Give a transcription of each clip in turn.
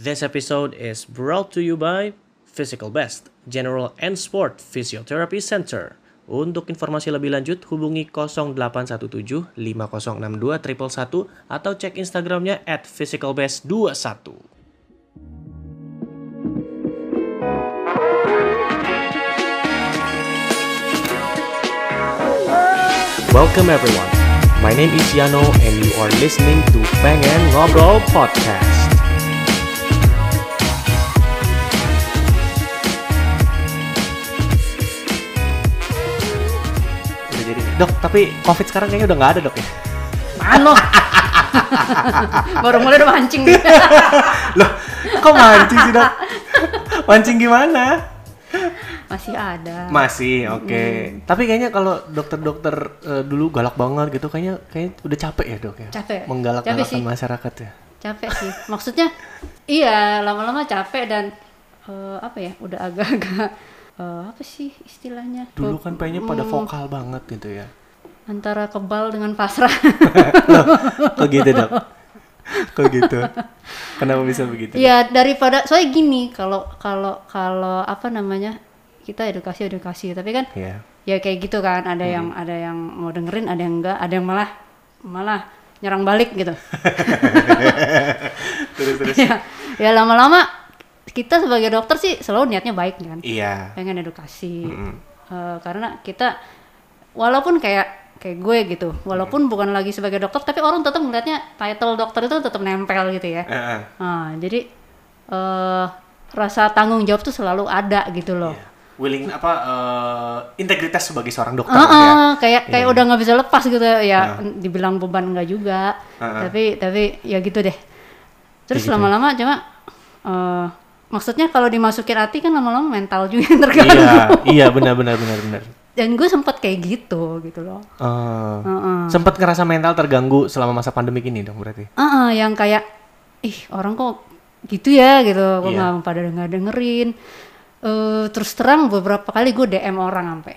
This episode is brought to you by Physical Best, General and Sport Physiotherapy Center. Untuk informasi lebih lanjut, hubungi 0817 5062 111 atau cek Instagramnya at physicalbest21. Welcome everyone. My name is Yano and you are listening to Pengen Ngobrol Podcast. Dok, tapi covid sekarang kayaknya udah nggak ada dok ya? Mana? Baru mulai udah mancing. Loh, kok mancing sih dok? Mancing gimana? Masih ada. Masih, oke. Tapi kayaknya kalau dokter-dokter eh, dulu galak banget gitu, kayaknya kayaknya udah capek ya dok ya? Capek. Menggalak-galakan masyarakat ya? Capek sih. Maksudnya iya lama-lama capek dan eh, apa ya? Udah agak-agak eh, apa sih istilahnya? Dulu kan kayaknya pada Hmm, vokal banget gitu ya. Antara kebal dengan pasrah. Kok gitu dok? Kok gitu? Kenapa bisa begitu? Iya daripada soalnya gini kalau kalau kalau apa namanya kita edukasi edukasi tapi kan Iya. ya kayak gitu kan ada yang ada yang mau dengerin ada yang enggak ada yang malah malah nyerang balik gitu Terus terus. ya ya lama-lama kita sebagai dokter sih selalu niatnya baik kan Iya. pengen edukasi Mm-mm. Eh, karena kita walaupun kayak kayak gue gitu walaupun bukan lagi sebagai dokter tapi orang tetap melihatnya title dokter itu tetap nempel gitu ya Heeh. Nah, jadi eh rasa tanggung jawab tuh selalu ada gitu loh Iya. Willing apa eh, integritas sebagai seorang dokter Ah, gitu ya. kayak kayak Iya. udah nggak bisa lepas gitu ya dibilang beban enggak juga Ah, ah. tapi tapi ya gitu deh terus gitu. lama-lama cuma eh maksudnya kalau dimasukin hati kan lama-lama mental juga yang terganggu Iya, iya benar benar benar benar. dan gue sempet kayak gitu gitu loh Eh, Heeh. Sempat ngerasa mental terganggu selama masa pandemik ini dong berarti. Ah, ah, yang kayak ih orang kok gitu ya gitu kok Iya. nggak pada nggak dengerin Eh terus terang beberapa kali gue DM orang sampai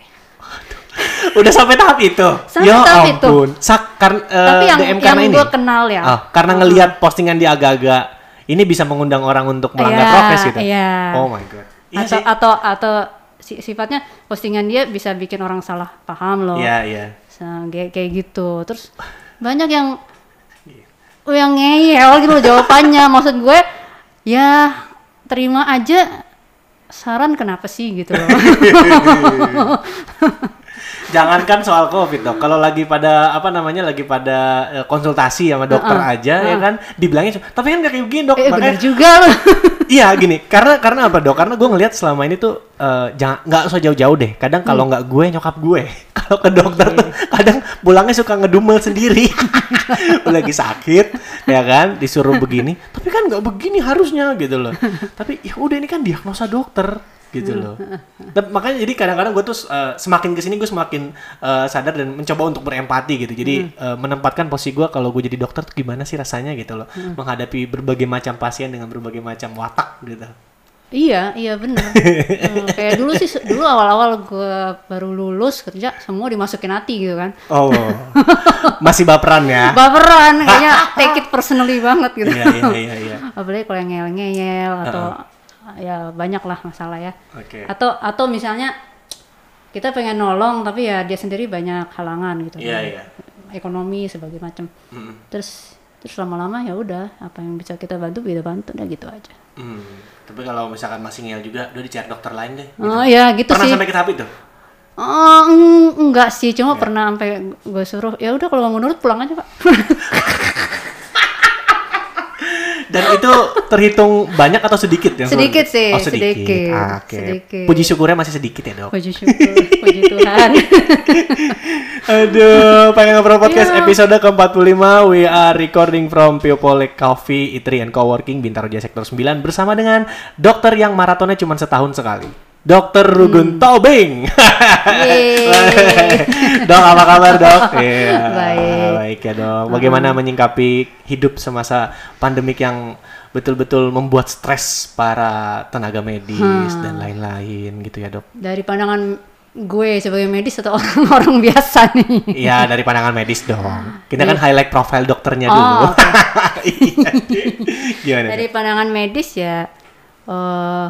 Udah sampai tahap itu. Sampai ya tahap itu. ampun. Sak kar- eh, tapi yang DM yang karena ini. gue kenal ya Ah, karena ngelihat postingan dia agak-agak ini bisa mengundang orang untuk melanggar Iya, prokes gitu. iya. Oh my god. Iya atau sih. atau atau si- sifatnya postingan dia bisa bikin orang salah paham loh Iya, iya. Sa- kayak kayak gitu terus banyak yang oh, yang ngeyel gitu jawabannya maksud gue ya terima aja saran kenapa sih gitu loh Jangankan soal COVID dok, kalau lagi pada apa namanya lagi pada eh, konsultasi sama dokter aja ya kan, dibilangnya tapi kan gak kayak begini dok, eh makanya juga loh iya gini, karena karena apa dok? Karena gue ngelihat selama ini tuh eh, jangan nggak usah jauh-jauh deh. Kadang kalau nggak gue nyokap gue, kalau ke dokter tuh kadang pulangnya suka ngedumel sendiri, lagi sakit ya kan, disuruh begini, tapi kan nggak begini harusnya gitu loh. Tapi ya udah ini kan diagnosa dokter gitu loh. Dan makanya jadi kadang-kadang gue tuh eh, semakin ke sini gue semakin eh, sadar dan mencoba untuk berempati gitu. Jadi eh, menempatkan posisi gue kalau gue jadi dokter tuh gimana sih rasanya gitu loh, menghadapi berbagai macam pasien dengan berbagai macam watak gitu. iya iya bener Hmm, kayak dulu sih dulu awal-awal gue baru lulus kerja semua dimasukin hati gitu kan Oh, masih baperan ya? baperan kayaknya take it personally banget gitu Iya iya iya iya. apalagi kalau yang ngeyel-ngeyel atau ya banyak lah masalah ya Oke. atau atau misalnya kita pengen nolong tapi ya dia sendiri banyak halangan gitu Iya iya. ekonomi sebagai macam Hmm. terus terus lama-lama ya udah apa yang bisa kita bantu kita bantu udah gitu aja Hmm. Tapi kalau misalkan masih ngeyel juga, udah dicari dokter lain deh. oh ya gitu Pernah sih sampai ke tahap itu? oh eng- enggak sih cuma pernah sampai gue suruh ya udah kalau menurut pulang aja pak Dan itu terhitung banyak atau sedikit yang Sedikit sih, Oh, sedikit. sedikit, Ah, Oke. sedikit. Puji syukurnya masih sedikit ya dok. puji syukur puji Tuhan Aduh, pengen ngobrol podcast Iya. episode ke-45 We are recording from Piopolek Coffee, Eatery and Coworking Bintaro Jaya Sektor 9 Bersama dengan dokter yang maratonnya cuma setahun sekali Dokter Rugun Tobing Yeay. Dok, apa kabar dok? Iya, Baik. Baik ya dok Bagaimana menyingkapi hidup semasa pandemik yang betul-betul membuat stres para tenaga medis dan lain-lain gitu ya dok dari pandangan gue sebagai medis atau orang-orang biasa nih Iya dari pandangan medis dong. Kita kan highlight profile dokternya Oh, dulu. oke. Iya. Gimana? Dari pandangan medis ya eh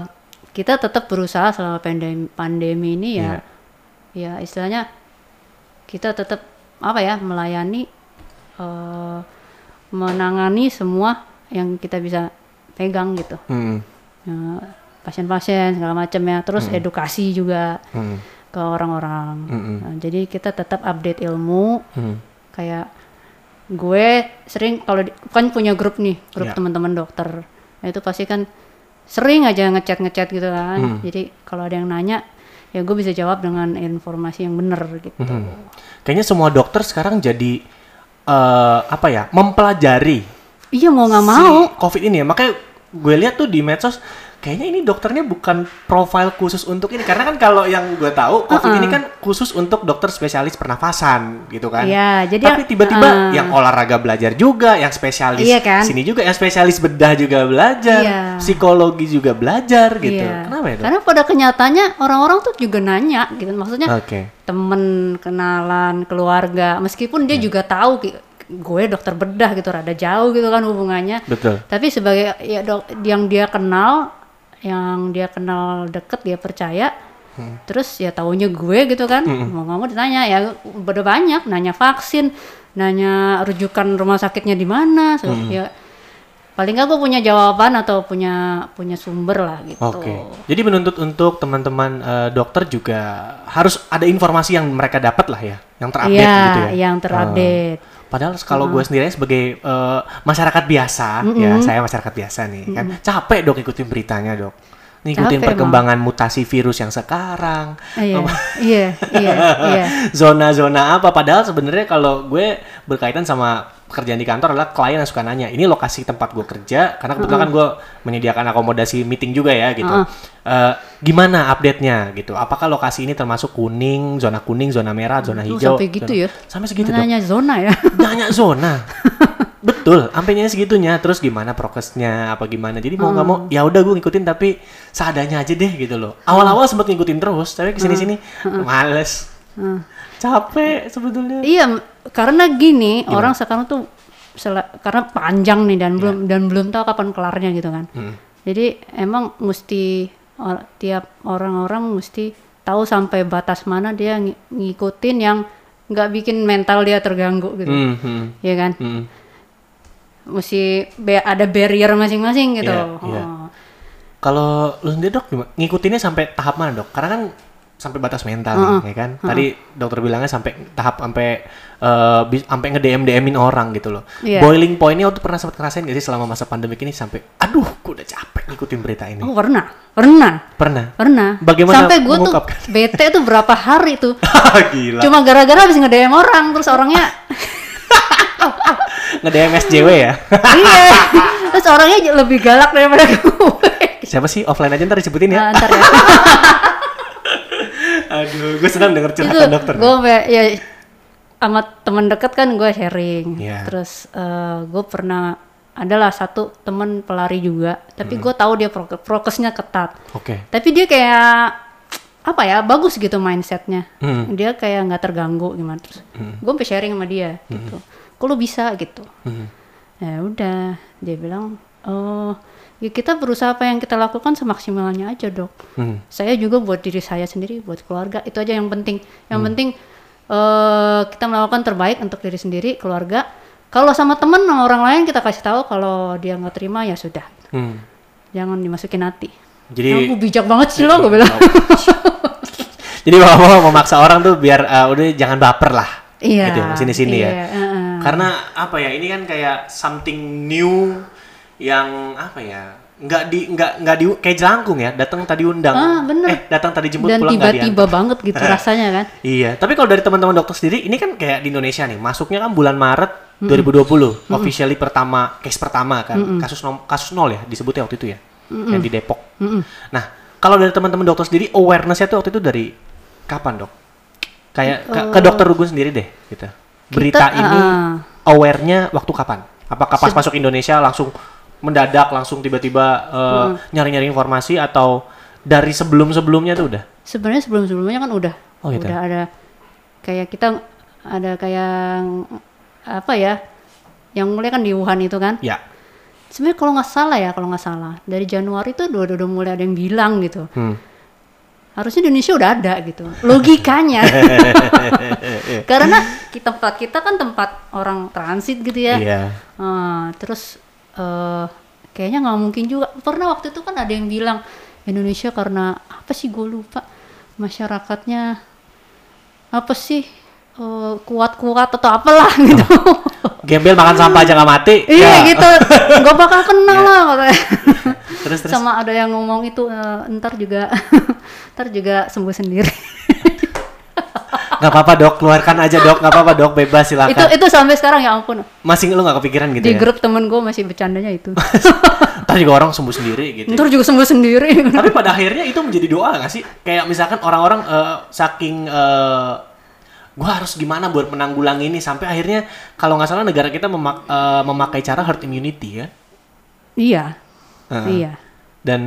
kita tetap berusaha selama pandemi, pandemi ini ya ya istilahnya kita tetap apa ya melayani eh menangani semua yang kita bisa pegang gitu. Hmm. Ya, pasien-pasien segala macam ya. Terus edukasi juga Hmm. ke orang-orang. Mm-mm. Nah, jadi kita tetap update ilmu Hmm. kayak gue sering kalau kan punya grup nih grup Ya. teman-teman dokter Nah, itu pasti kan sering aja ngechat ngechat gitu kan Hmm. jadi kalau ada yang nanya ya gue bisa jawab dengan informasi yang benar gitu Hmm. Kayaknya semua dokter sekarang jadi eh apa ya mempelajari iya mau nggak si mau COVID ini ya. Makanya gue lihat tuh di medsos kayaknya ini dokternya bukan profil khusus untuk ini karena kan kalau yang gue tahu COVID ini kan khusus untuk dokter spesialis pernafasan gitu kan. Iya, jadi Tapi tiba-tiba ah. yang olahraga belajar juga, yang spesialis Iya kan? sini juga, yang spesialis bedah juga belajar, Iya. psikologi juga belajar gitu. Iya. Kenapa ya dok? karena pada kenyataannya orang-orang tuh juga nanya gitu maksudnya Oke. temen kenalan keluarga meskipun dia juga tahu gue dokter bedah gitu rada jauh gitu kan hubungannya Betul. tapi sebagai ya dok yang dia kenal yang dia kenal deket dia percaya Hmm. terus ya taunya gue gitu kan mau nggak mau ditanya ya udah banyak nanya vaksin nanya rujukan rumah sakitnya di mana so, Hmm. ya paling nggak gue punya jawaban atau punya punya sumber lah gitu Oke. Jadi menuntut untuk teman-teman eh, dokter juga harus ada informasi yang mereka dapat lah ya, yang terupdate Iya, gitu ya. yang terupdate. Oh. Padahal kalau gue sendiri sebagai eh, masyarakat biasa, ya saya masyarakat biasa nih, kan. Capek dok ikutin beritanya dok, ngikutin Capek, perkembangan mutasi virus yang sekarang, iya. Iya iya iya. Zona-zona apa. Padahal sebenarnya kalau gue berkaitan sama pekerjaan di kantor adalah klien yang suka nanya, ini lokasi tempat gue kerja, karena kebetulan kan gue menyediakan akomodasi meeting juga ya gitu. Eh, gimana update-nya gitu? Apakah lokasi ini termasuk kuning, zona kuning, zona merah, zona Oh, hijau? sampai gitu zona- ya? Sampai segitu nanya zona ya Nanya zona. Betul, sampainya segitunya. Terus gimana prokesnya, apa gimana? Jadi mau nggak mau, ya udah gue ngikutin tapi seadanya aja deh gitu loh. Awal-awal sempet ngikutin terus, tapi ke sini-sini males, capek sebetulnya. Iya, karena gini orang sekarang tuh sel- karena panjang nih dan belum dan belum tahu kapan kelarnya gitu kan. Hmm. Jadi emang mesti or- tiap orang-orang mesti tahu sampai batas mana dia ng- ngikutin yang nggak bikin mental dia terganggu gitu, Hmm, hmm, ya kan? hmm. Mesti be- ada barrier masing-masing gitu. Iya, iya. Oh. Kalau lu sendiri dok, gimana? ngikutinnya sampai tahap mana dok? Karena kan sampai batas mental nih, ya kan? Tadi dokter bilangnya sampai tahap sampai eh, bis- sampai nge DM DMin orang gitu loh. Iya. Boiling pointnya waktu pernah sempat ngerasain gak sih selama masa pandemi ini sampai, aduh, gue udah capek ngikutin berita ini. Oh pernah, pernah, Pernah. pernah. Bagaimana Sampai gue tuh bete tuh berapa hari tuh. Gila. Cuma gara-gara habis nge-DM orang terus orangnya Nge-DM SJW ya. iya. Terus orangnya lebih galak daripada gue. Siapa sih? Offline aja ntar disebutin ya. Nah, ntar ya. Aduh, gue senang denger curhatan dokter. gue ya sama teman deket kan gue sharing. Iya. Terus gue pernah adalah satu temen pelari juga, tapi gue tahu dia prok- prokesnya ketat. Oke. Tapi dia kayak apa ya bagus gitu mindsetnya. Hmm. Dia kayak nggak terganggu gimana terus. Gue sampai sharing sama dia gitu. Kok lu bisa gitu. Hmm. Ya udah, dia bilang, oh ya kita berusaha apa yang kita lakukan semaksimalnya aja dok. Hmm. Saya juga buat diri saya sendiri, buat keluarga itu aja yang penting. Yang Hmm. penting eh kita melakukan terbaik untuk diri sendiri, keluarga. Kalau sama temen sama orang lain kita kasih tahu kalau dia nggak terima ya sudah, Hmm. jangan dimasukin hati. Jadi Aku bijak banget sih lo, gue bilang. Jadi mau mau memaksa orang tuh biar eh, udah jangan baper lah. Iya. Gitu, sini-sini ya. iya, heeh. Karena apa ya? Ini kan kayak something new yang apa ya? Nggak di nggak nggak di kayak jelangkung ya. Datang tadi undang. Ah, bener. Eh, datang tadi jemput Dan pulang tiba-tiba banget gitu rasanya kan. Iya, tapi kalau dari teman-teman dokter sendiri, ini kan kayak di Indonesia nih, masuknya kan bulan Maret 2020, officially pertama, case pertama kan, kasus nom- kasus nol ya disebutnya waktu itu ya, yang di Depok. Nah, kalau dari teman-teman dokter sendiri, awarenessnya tuh waktu itu dari kapan dok? Kayak ke, ke dokter Rugun sendiri deh, gitu. Berita ini ah. aware-nya waktu kapan? Apakah pas masuk Indonesia langsung mendadak, langsung tiba-tiba eh, nyari-nyari informasi atau dari sebelum-sebelumnya tuh udah? Sebenarnya sebelum-sebelumnya kan udah, Oh, gitu. udah ada kayak kita ada kayak apa ya yang mulai kan di Wuhan itu kan. Ya. Sebenarnya kalau nggak salah ya, kalau nggak salah dari Januari itu udah, udah mulai ada yang bilang gitu. Hmm. Harusnya di Indonesia udah ada gitu. Logikanya. Karena kita tempat kita kan tempat orang transit gitu ya. Iya. Ah, terus eh kayaknya nggak mungkin juga. Pernah waktu itu kan ada yang bilang Indonesia karena apa sih gue lupa masyarakatnya apa sih eh, kuat-kuat atau apalah gitu. Gembel makan sampah aja nggak mati. iya Ya. gitu. Gak bakal kenal lah katanya. Terus terus. Sama ada yang ngomong itu eh, ntar juga ntar juga sembuh sendiri. Nggak apa-apa dok, keluarkan aja dok, nggak apa-apa dok, bebas silakan. itu itu sampai sekarang ya ampun. Masih lu nggak kepikiran gitu Di ya? grup temen gue masih bercandanya itu. Ntar juga orang sembuh sendiri gitu. ntar juga sembuh sendiri. Tapi pada akhirnya itu menjadi doa nggak sih? Kayak misalkan orang-orang eh, saking eh, gua harus gimana buat menanggulangi ini sampai akhirnya kalau nggak salah negara kita memak- eh, memakai cara herd immunity ya. iya. Heeh. Iya. Dan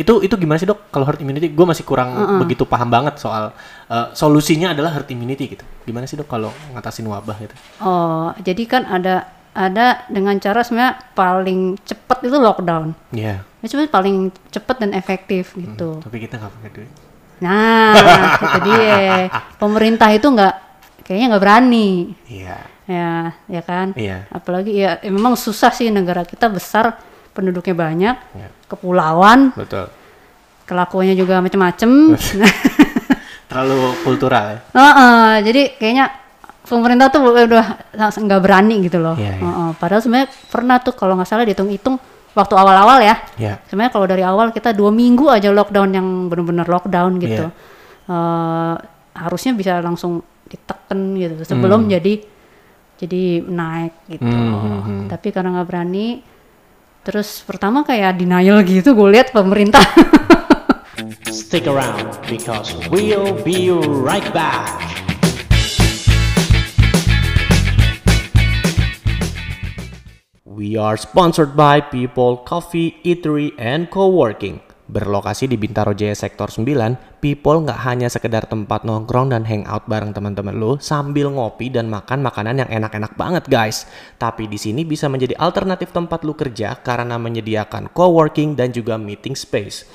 itu itu gimana sih dok? Kalau herd immunity, gue masih kurang begitu paham banget soal eh, solusinya adalah herd immunity gitu. Gimana sih dok kalau ngatasin wabah gitu? Oh, jadi kan ada ada dengan cara sebenarnya paling cepat itu lockdown. Iya. Itu sebenarnya paling cepat dan efektif gitu. Tapi kita nggak punya duit. Nah, itu dia. Pemerintah itu nggak kayaknya nggak berani. Iya. Ya, ya kan? Iya. Apalagi ya, ya memang susah sih negara kita besar, penduduknya banyak, Iya. kepulauan, Betul. kelakuannya juga macem-macem. Terlalu kultural ya. Heeh, jadi kayaknya pemerintah tuh udah nggak berani gitu loh. Iya, iya. Heeh, padahal sebenarnya pernah tuh kalau nggak salah dihitung-hitung waktu awal-awal ya. Iya. Sebenarnya kalau dari awal kita dua minggu aja lockdown yang benar-benar lockdown gitu. Iya. Eh, harusnya bisa langsung diteken gitu sebelum jadi jadi naik gitu. Hmm, Tapi karena nggak berani, terus pertama kayak denial gitu gue lihat pemerintah. Stick around because we'll be right back. We are sponsored by People Coffee, Eatery, and Co-working. Berlokasi di Bintaro Jaya Sektor 9, People nggak hanya sekedar tempat nongkrong dan hangout bareng teman-teman lo sambil ngopi dan makan makanan yang enak-enak banget guys. Tapi di sini bisa menjadi alternatif tempat lu kerja karena menyediakan co-working dan juga meeting space.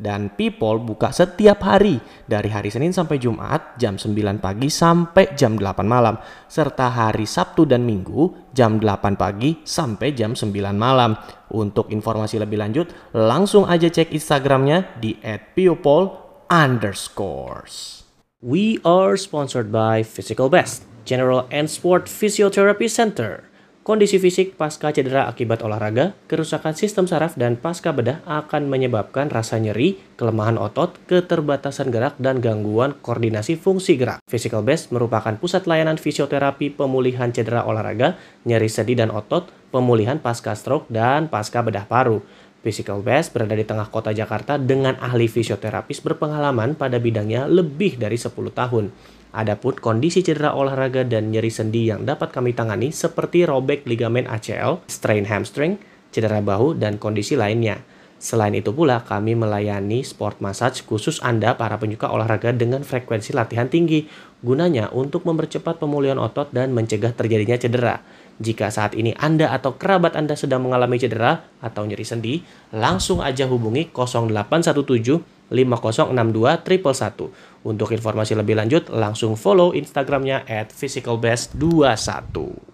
Dan People buka setiap hari dari hari Senin sampai Jumat jam 9 pagi sampai jam 8 malam serta hari Sabtu dan Minggu jam 8 pagi sampai jam 9 malam. Untuk informasi lebih lanjut langsung aja cek Instagramnya di @people underscores. We are sponsored by Physical Best, General and Sport Physiotherapy Center. Kondisi fisik pasca cedera akibat olahraga, kerusakan sistem saraf dan pasca bedah akan menyebabkan rasa nyeri, kelemahan otot, keterbatasan gerak, dan gangguan koordinasi fungsi gerak. Physical Best merupakan pusat layanan fisioterapi pemulihan cedera olahraga, nyeri sendi dan otot, pemulihan pasca stroke, dan pasca bedah paru. Physical Best berada di tengah kota Jakarta dengan ahli fisioterapis berpengalaman pada bidangnya lebih dari 10 tahun. Adapun kondisi cedera olahraga dan nyeri sendi yang dapat kami tangani seperti robek ligamen ACL, strain hamstring, cedera bahu, dan kondisi lainnya. Selain itu pula, kami melayani sport massage khusus Anda para penyuka olahraga dengan frekuensi latihan tinggi, gunanya untuk mempercepat pemulihan otot dan mencegah terjadinya cedera. Jika saat ini Anda atau kerabat Anda sedang mengalami cedera atau nyeri sendi, langsung aja hubungi 0817 5062 111. Untuk informasi lebih lanjut, langsung follow Instagramnya at physicalbest21.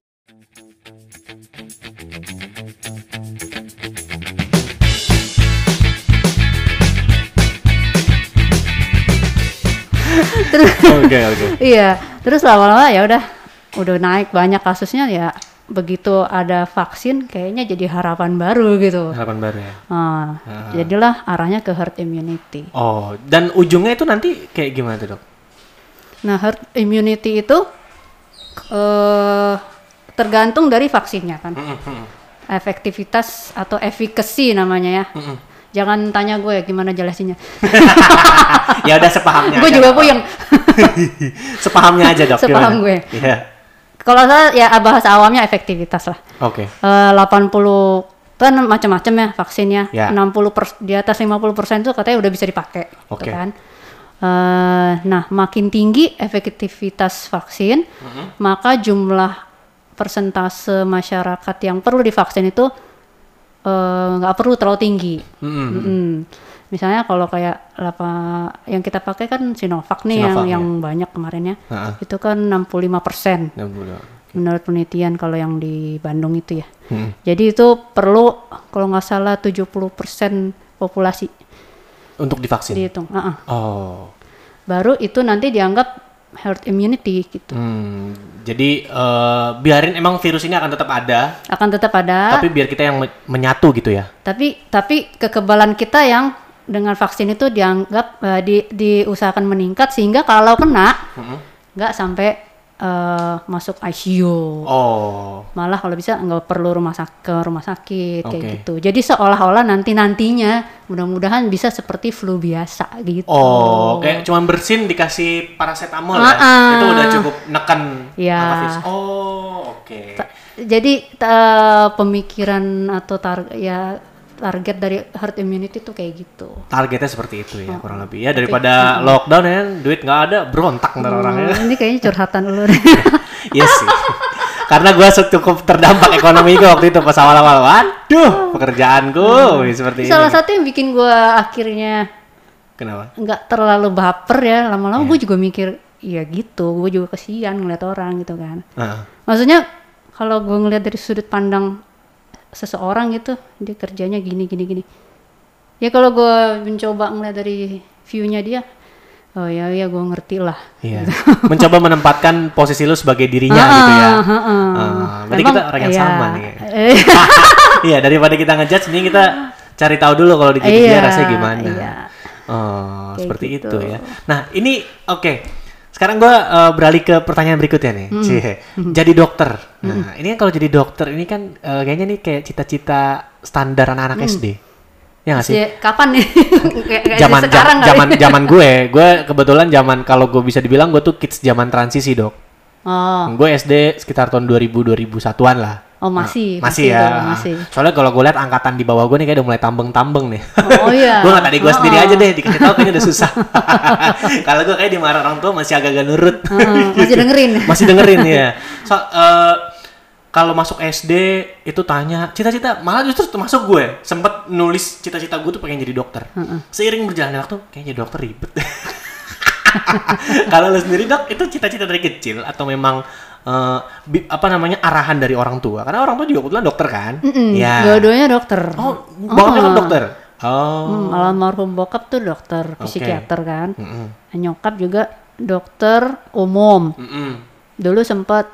Oke, oke. Iya, terus lama-lama ya udah udah naik banyak kasusnya ya begitu ada vaksin kayaknya jadi harapan baru gitu. Harapan baru ya. Nah, jadilah arahnya ke herd immunity. Oh, dan ujungnya itu nanti kayak gimana tuh dok? Nah, herd immunity itu eh tergantung dari vaksinnya kan. Efektivitas atau efficacy namanya ya. Jangan tanya gue gimana jelasinnya. ya udah sepahamnya. gue juga puyeng. Sepaham aja dok. Sepaham gimana? gue. Iya. Kalau saya ya bahasa awamnya efektivitas lah. Oke. Eh, 80 kan macam-macam ya vaksinnya. Ya. 60 pers- di atas 50% itu katanya udah bisa dipakai, gitu Oke. kan. Eh, nah, makin tinggi efektivitas vaksin, Mm-hmm. maka jumlah persentase masyarakat yang perlu divaksin itu eh, nggak perlu terlalu tinggi. Mm-mm. Mm-mm. Misalnya kalau kayak apa yang kita pakai kan Sinovac nih Sinovac, yang yang ya. banyak kemarin ya. Ha-ha. Itu kan 65% Ya, udah. menurut penelitian kalau yang di Bandung itu ya. Mm. Jadi itu perlu kalau nggak salah 70% populasi Untuk divaksin. dihitung. Ah. Oh. Baru itu nanti dianggap herd immunity gitu. Hmm. Jadi eh, biarin emang virus ini akan tetap ada, Akan tetap ada, tapi biar kita yang me- menyatu gitu ya. tapi tapi kekebalan kita yang dengan vaksin itu dianggap eh, di, diusahakan meningkat sehingga kalau kena nggak sampai eh, masuk ICU. Oh. Malah kalau bisa nggak perlu rumah sak ke rumah sakit kayak Oke. gitu. Jadi seolah-olah nanti nantinya mudah-mudahan bisa seperti flu biasa gitu. Oh, kayak cuman bersin dikasih paracetamol ya. Ah-ah. Itu udah cukup neken Ya. Oh, oke. Ta- Jadi pemikiran atau tar ya target dari herd immunity tuh kayak gitu. Targetnya seperti itu ya kurang lebih ya daripada lockdown ya duit nggak ada berontak ntar orangnya. Oh, ini kayaknya curhatan lu. Iya sih. Karena gue cukup terdampak ekonomi gue waktu itu pas awal-awal. Waduh, pekerjaanku seperti ini. Salah satu yang bikin gua akhirnya Kenapa? nggak terlalu baper ya lama-lama gue juga mikir ya gitu gue juga kesian ngeliat orang gitu kan Heeh. maksudnya kalau gue ngeliat dari sudut pandang seseorang gitu dia kerjanya gini gini gini ya kalau gue mencoba ngeliat dari viewnya dia oh ya ya gue ngerti lah Iya. Mencoba menempatkan posisi lu sebagai dirinya Ah, gitu ya. ah, ah. Ah, berarti Emang, kita orang yang iya. sama nih. Iya, daripada kita ngejudge ini kita cari tahu dulu kalau di dia Iya, rasanya gimana. iya. Oh, Kayak seperti gitu. itu ya. Nah, ini oke. Sekarang gua eh, beralih ke pertanyaan berikutnya nih. Hmm. Cie. Jadi dokter. Nah, ini kan kalau jadi dokter ini kan eh, kayaknya nih kayak cita-cita standar anak-anak Hmm. SD. Ya nggak sih? masih kapan nih Zaman sekarang zaman zaman gue, gue kebetulan zaman kalau gue bisa dibilang gue tuh kids zaman transisi, Dok. oh Gue SD sekitar tahun 2000 2001-an lah. Oh masih Masih ya. tuh, masih Soalnya kalau gue lihat angkatan di bawah gue nih kayak udah mulai tambeng-tambeng nih. Oh, iya. gue nggak tadi gue Oh, sendiri oh. aja deh dikasih tahu kayaknya udah susah. kalau gue kayak dimarah orang tua masih agak-agak nurut. Heeh, masih dengerin masih dengerin ya. So, eh, kalau masuk SD itu tanya cita-cita malah justru termasuk gue sempet nulis cita-cita gue tuh pengen jadi dokter. Seiring berjalannya waktu kayaknya jadi dokter ribet. kalau lu sendiri dok itu cita-cita dari kecil atau memang bi- apa namanya arahan dari orang tua? Karena orang tua juga kebetulan dokter kan. Mm-mm, Iya. dua-duanya dokter Oh, bapaknya kan dokter. Oh. Hmm, almarhum bokap tuh dokter Oke. psikiater kan Mm-mm. nyokap juga dokter umum Mm-mm. dulu sempat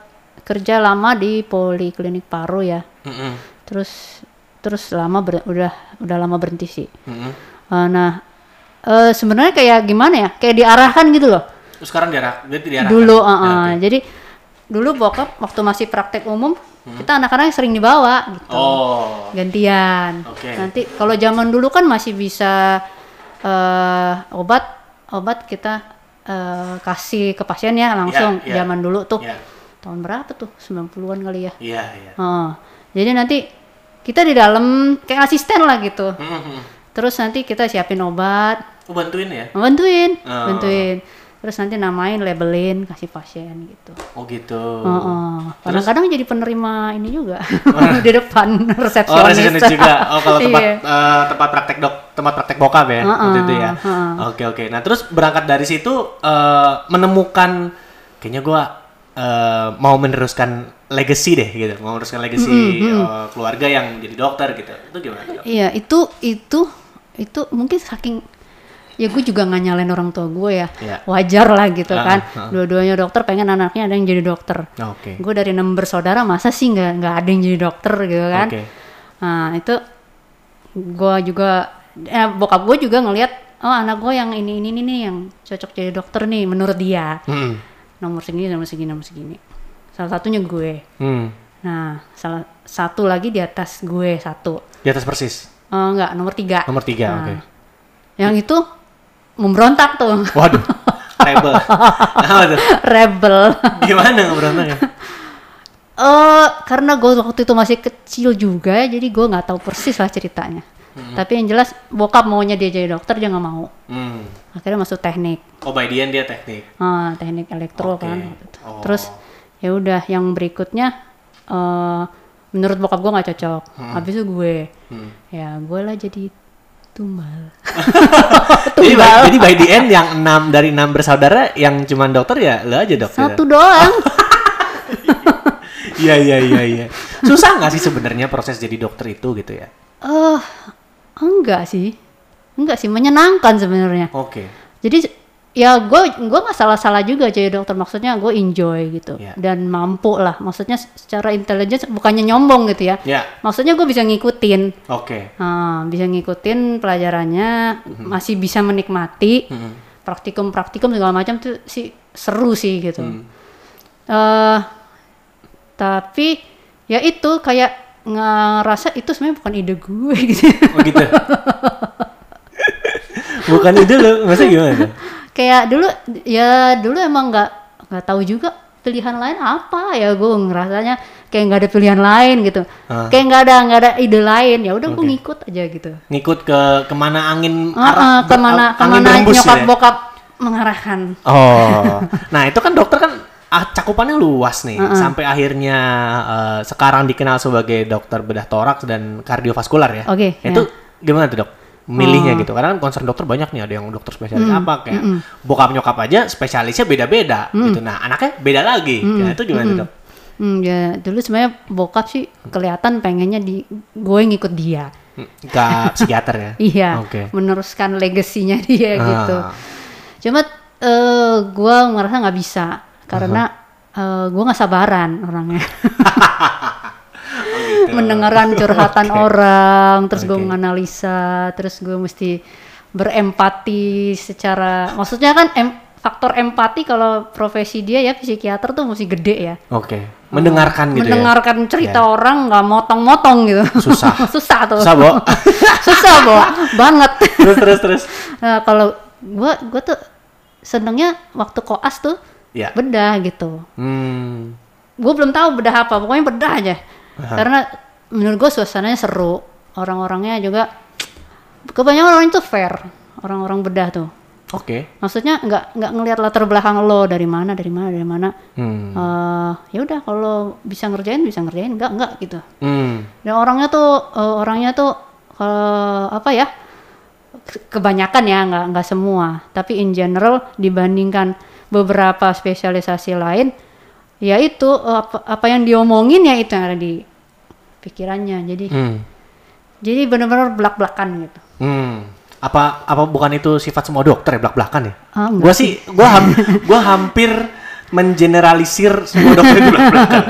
kerja lama di poliklinik paru ya Mm-mm. terus terus lama ber- udah udah lama berhenti sih Mm-mm. Eh, nah eh, sebenarnya kayak gimana ya kayak diarahkan gitu loh Terus sekarang diarah, berarti diarahkan. dulu Ya, eh, eh. oke. jadi dulu bokap waktu masih praktek umum kita anak-anak sering dibawa gitu Hmm. Oh. gantian. Oke. Nanti kalau zaman dulu kan masih bisa eh obat obat kita eh, kasih ke pasien ya langsung. Iya, iya. Zaman dulu tuh Iya. tahun berapa tuh? 90-an kali ya. Iya, iya. Heeh. jadi nanti kita di dalam kayak asisten lah gitu. Mm-mm. Terus nanti kita siapin obat, Oh, bantuin ya? bantuin, Oh. bantuin. Terus nanti namain, labelin, kasih pasien gitu. Oh gitu. Heeh. Terus? Kadang-kadang jadi penerima ini juga di depan Oh, resepsionis. resepsionis juga. Oh, kalau tempat Iya. eh, tempat praktek dok, tempat praktek bokap ya, Heeh, waktu itu ya. Oke oke. Nah terus berangkat dari situ eh, menemukan, kayaknya gua eh, mau meneruskan legacy deh gitu, mau meneruskan legacy eh, keluarga yang jadi dokter gitu. Itu gimana? Iya, itu itu itu mungkin saking ya gue juga nggak nyalain orang tua gue ya. Iya. Wajar lah gitu Ah, kan. ah. Dua-duanya dokter pengen anaknya ada yang jadi dokter. Oke. Gue dari enam bersaudara masa sih nggak nggak ada yang jadi dokter gitu kan. Oke. Nah, itu gue juga eh, bokap gue juga ngelihat oh anak gue yang ini ini ini yang cocok jadi dokter nih menurut dia. Hmm. Nomor segini nomor segini nomor segini. Salah satunya gue. Hmm. Nah, salah satu lagi di atas gue satu. Di atas persis. Eh, enggak, nomor tiga. Nomor tiga, Nah, oke. Yang itu memberontak tuh, Waduh. Rebel. Apa tuh? rebel. Gimana ngeberontaknya? Eh, karena gue waktu itu masih kecil juga, jadi gue nggak tahu persis lah ceritanya. Hmm. Tapi yang jelas bokap maunya dia jadi dokter, dia nggak mau. Hmm. Akhirnya masuk teknik, Oh, by the end dia teknik. Ah, teknik elektro Oke. kan. waktu itu. Oh. Terus ya udah, yang berikutnya eh, menurut bokap gue nggak cocok. Hmm. Habis itu gue, ya gue lah jadi tumbal. Jadi, by, jadi by the end yang enam dari enam bersaudara yang cuman dokter ya lo aja dokter. Satu doang. Iya iya iya iya. Susah nggak sih sebenarnya proses jadi dokter itu gitu ya? Eh, enggak sih, enggak sih menyenangkan sebenarnya. Oke. Jadi ya gue gue nggak salah-salah juga jadi dokter maksudnya gue enjoy gitu Iya. dan mampu lah maksudnya secara intelligence bukannya nyombong gitu ya Ya. maksudnya gue bisa ngikutin Oke. Nah, bisa ngikutin pelajarannya Mhm. masih bisa menikmati praktikum praktikum segala macam tuh sih seru sih gitu Mhm. Eh, tapi ya itu kayak ngerasa itu sebenarnya bukan ide gue gitu Oh gitu. Bukan ide lo, maksudnya gimana tuh? Kayak dulu ya dulu emang nggak nggak tahu juga pilihan lain apa ya gue ngerasanya kayak nggak ada pilihan lain gitu Ah. kayak nggak ada nggak ada ide lain ya udah gue Oke. ngikut aja gitu Ngikut ke ke mana angin Ah, ah, ber- ke mana angin ke mana berembus nyokap ya? bokap mengarahkan Oh, nah itu kan dokter kan ah, cakupannya luas nih, sampai akhirnya eh, sekarang dikenal sebagai dokter bedah toraks dan kardiovaskular ya. Oke, ya. Itu gimana tuh dok? Milihnya gitu, karena kan concern dokter banyak nih, ada yang dokter spesialis apa kayak bokap nyokap aja spesialisnya beda-beda gitu. Nah anaknya beda lagi, nah itu gimana tuh dok? Hmm, ya dulu sebenarnya bokap sih kelihatan pengennya di gue ngikut dia. Hmm, Ke psikiater ya? Iya, Oke. meneruskan legasinya dia gitu. Ah. Cuma eh gue ngerasa nggak bisa karena eh, gue nggak sabaran orangnya. Mendengarkan curhatan orang, terus gue Oke. menganalisa, terus gue mesti berempati secara, maksudnya kan em- faktor empati kalau profesi dia ya psikiater tuh mesti gede ya. Oke, mendengarkan gitu mendengarkan cerita Ya. orang nggak motong-motong gitu Susah. susah tuh ya? Susah, Bo. susah Bo. banget terus terus terus. nah kalau gua gua tuh senengnya waktu koas tuh Ya. bedah gitu Hmm. gua belum tahu bedah apa pokoknya bedah aja karena menurut gua suasananya seru orang-orangnya juga kebanyakan orang itu fair orang-orang bedah tuh Oke. maksudnya nggak nggak ngelihat latar belakang lo dari mana dari mana dari mana Hmm. Eh, ya udah kalau bisa ngerjain bisa ngerjain enggak enggak gitu Hmm. dan orangnya tuh eh, orangnya tuh kalau apa ya ke- kebanyakan ya nggak nggak semua tapi in general dibandingkan beberapa spesialisasi lain ya itu eh, apa, apa yang diomongin ya itu yang ada di pikirannya jadi Hmm. jadi benar-benar belak belakan gitu Hmm. Apa apa bukan itu sifat semua dokter ya belak-belakan ya? Ah, enggak gua sih gua ham- gua hampir mengeneralisir semua dokter itu belak-belakan.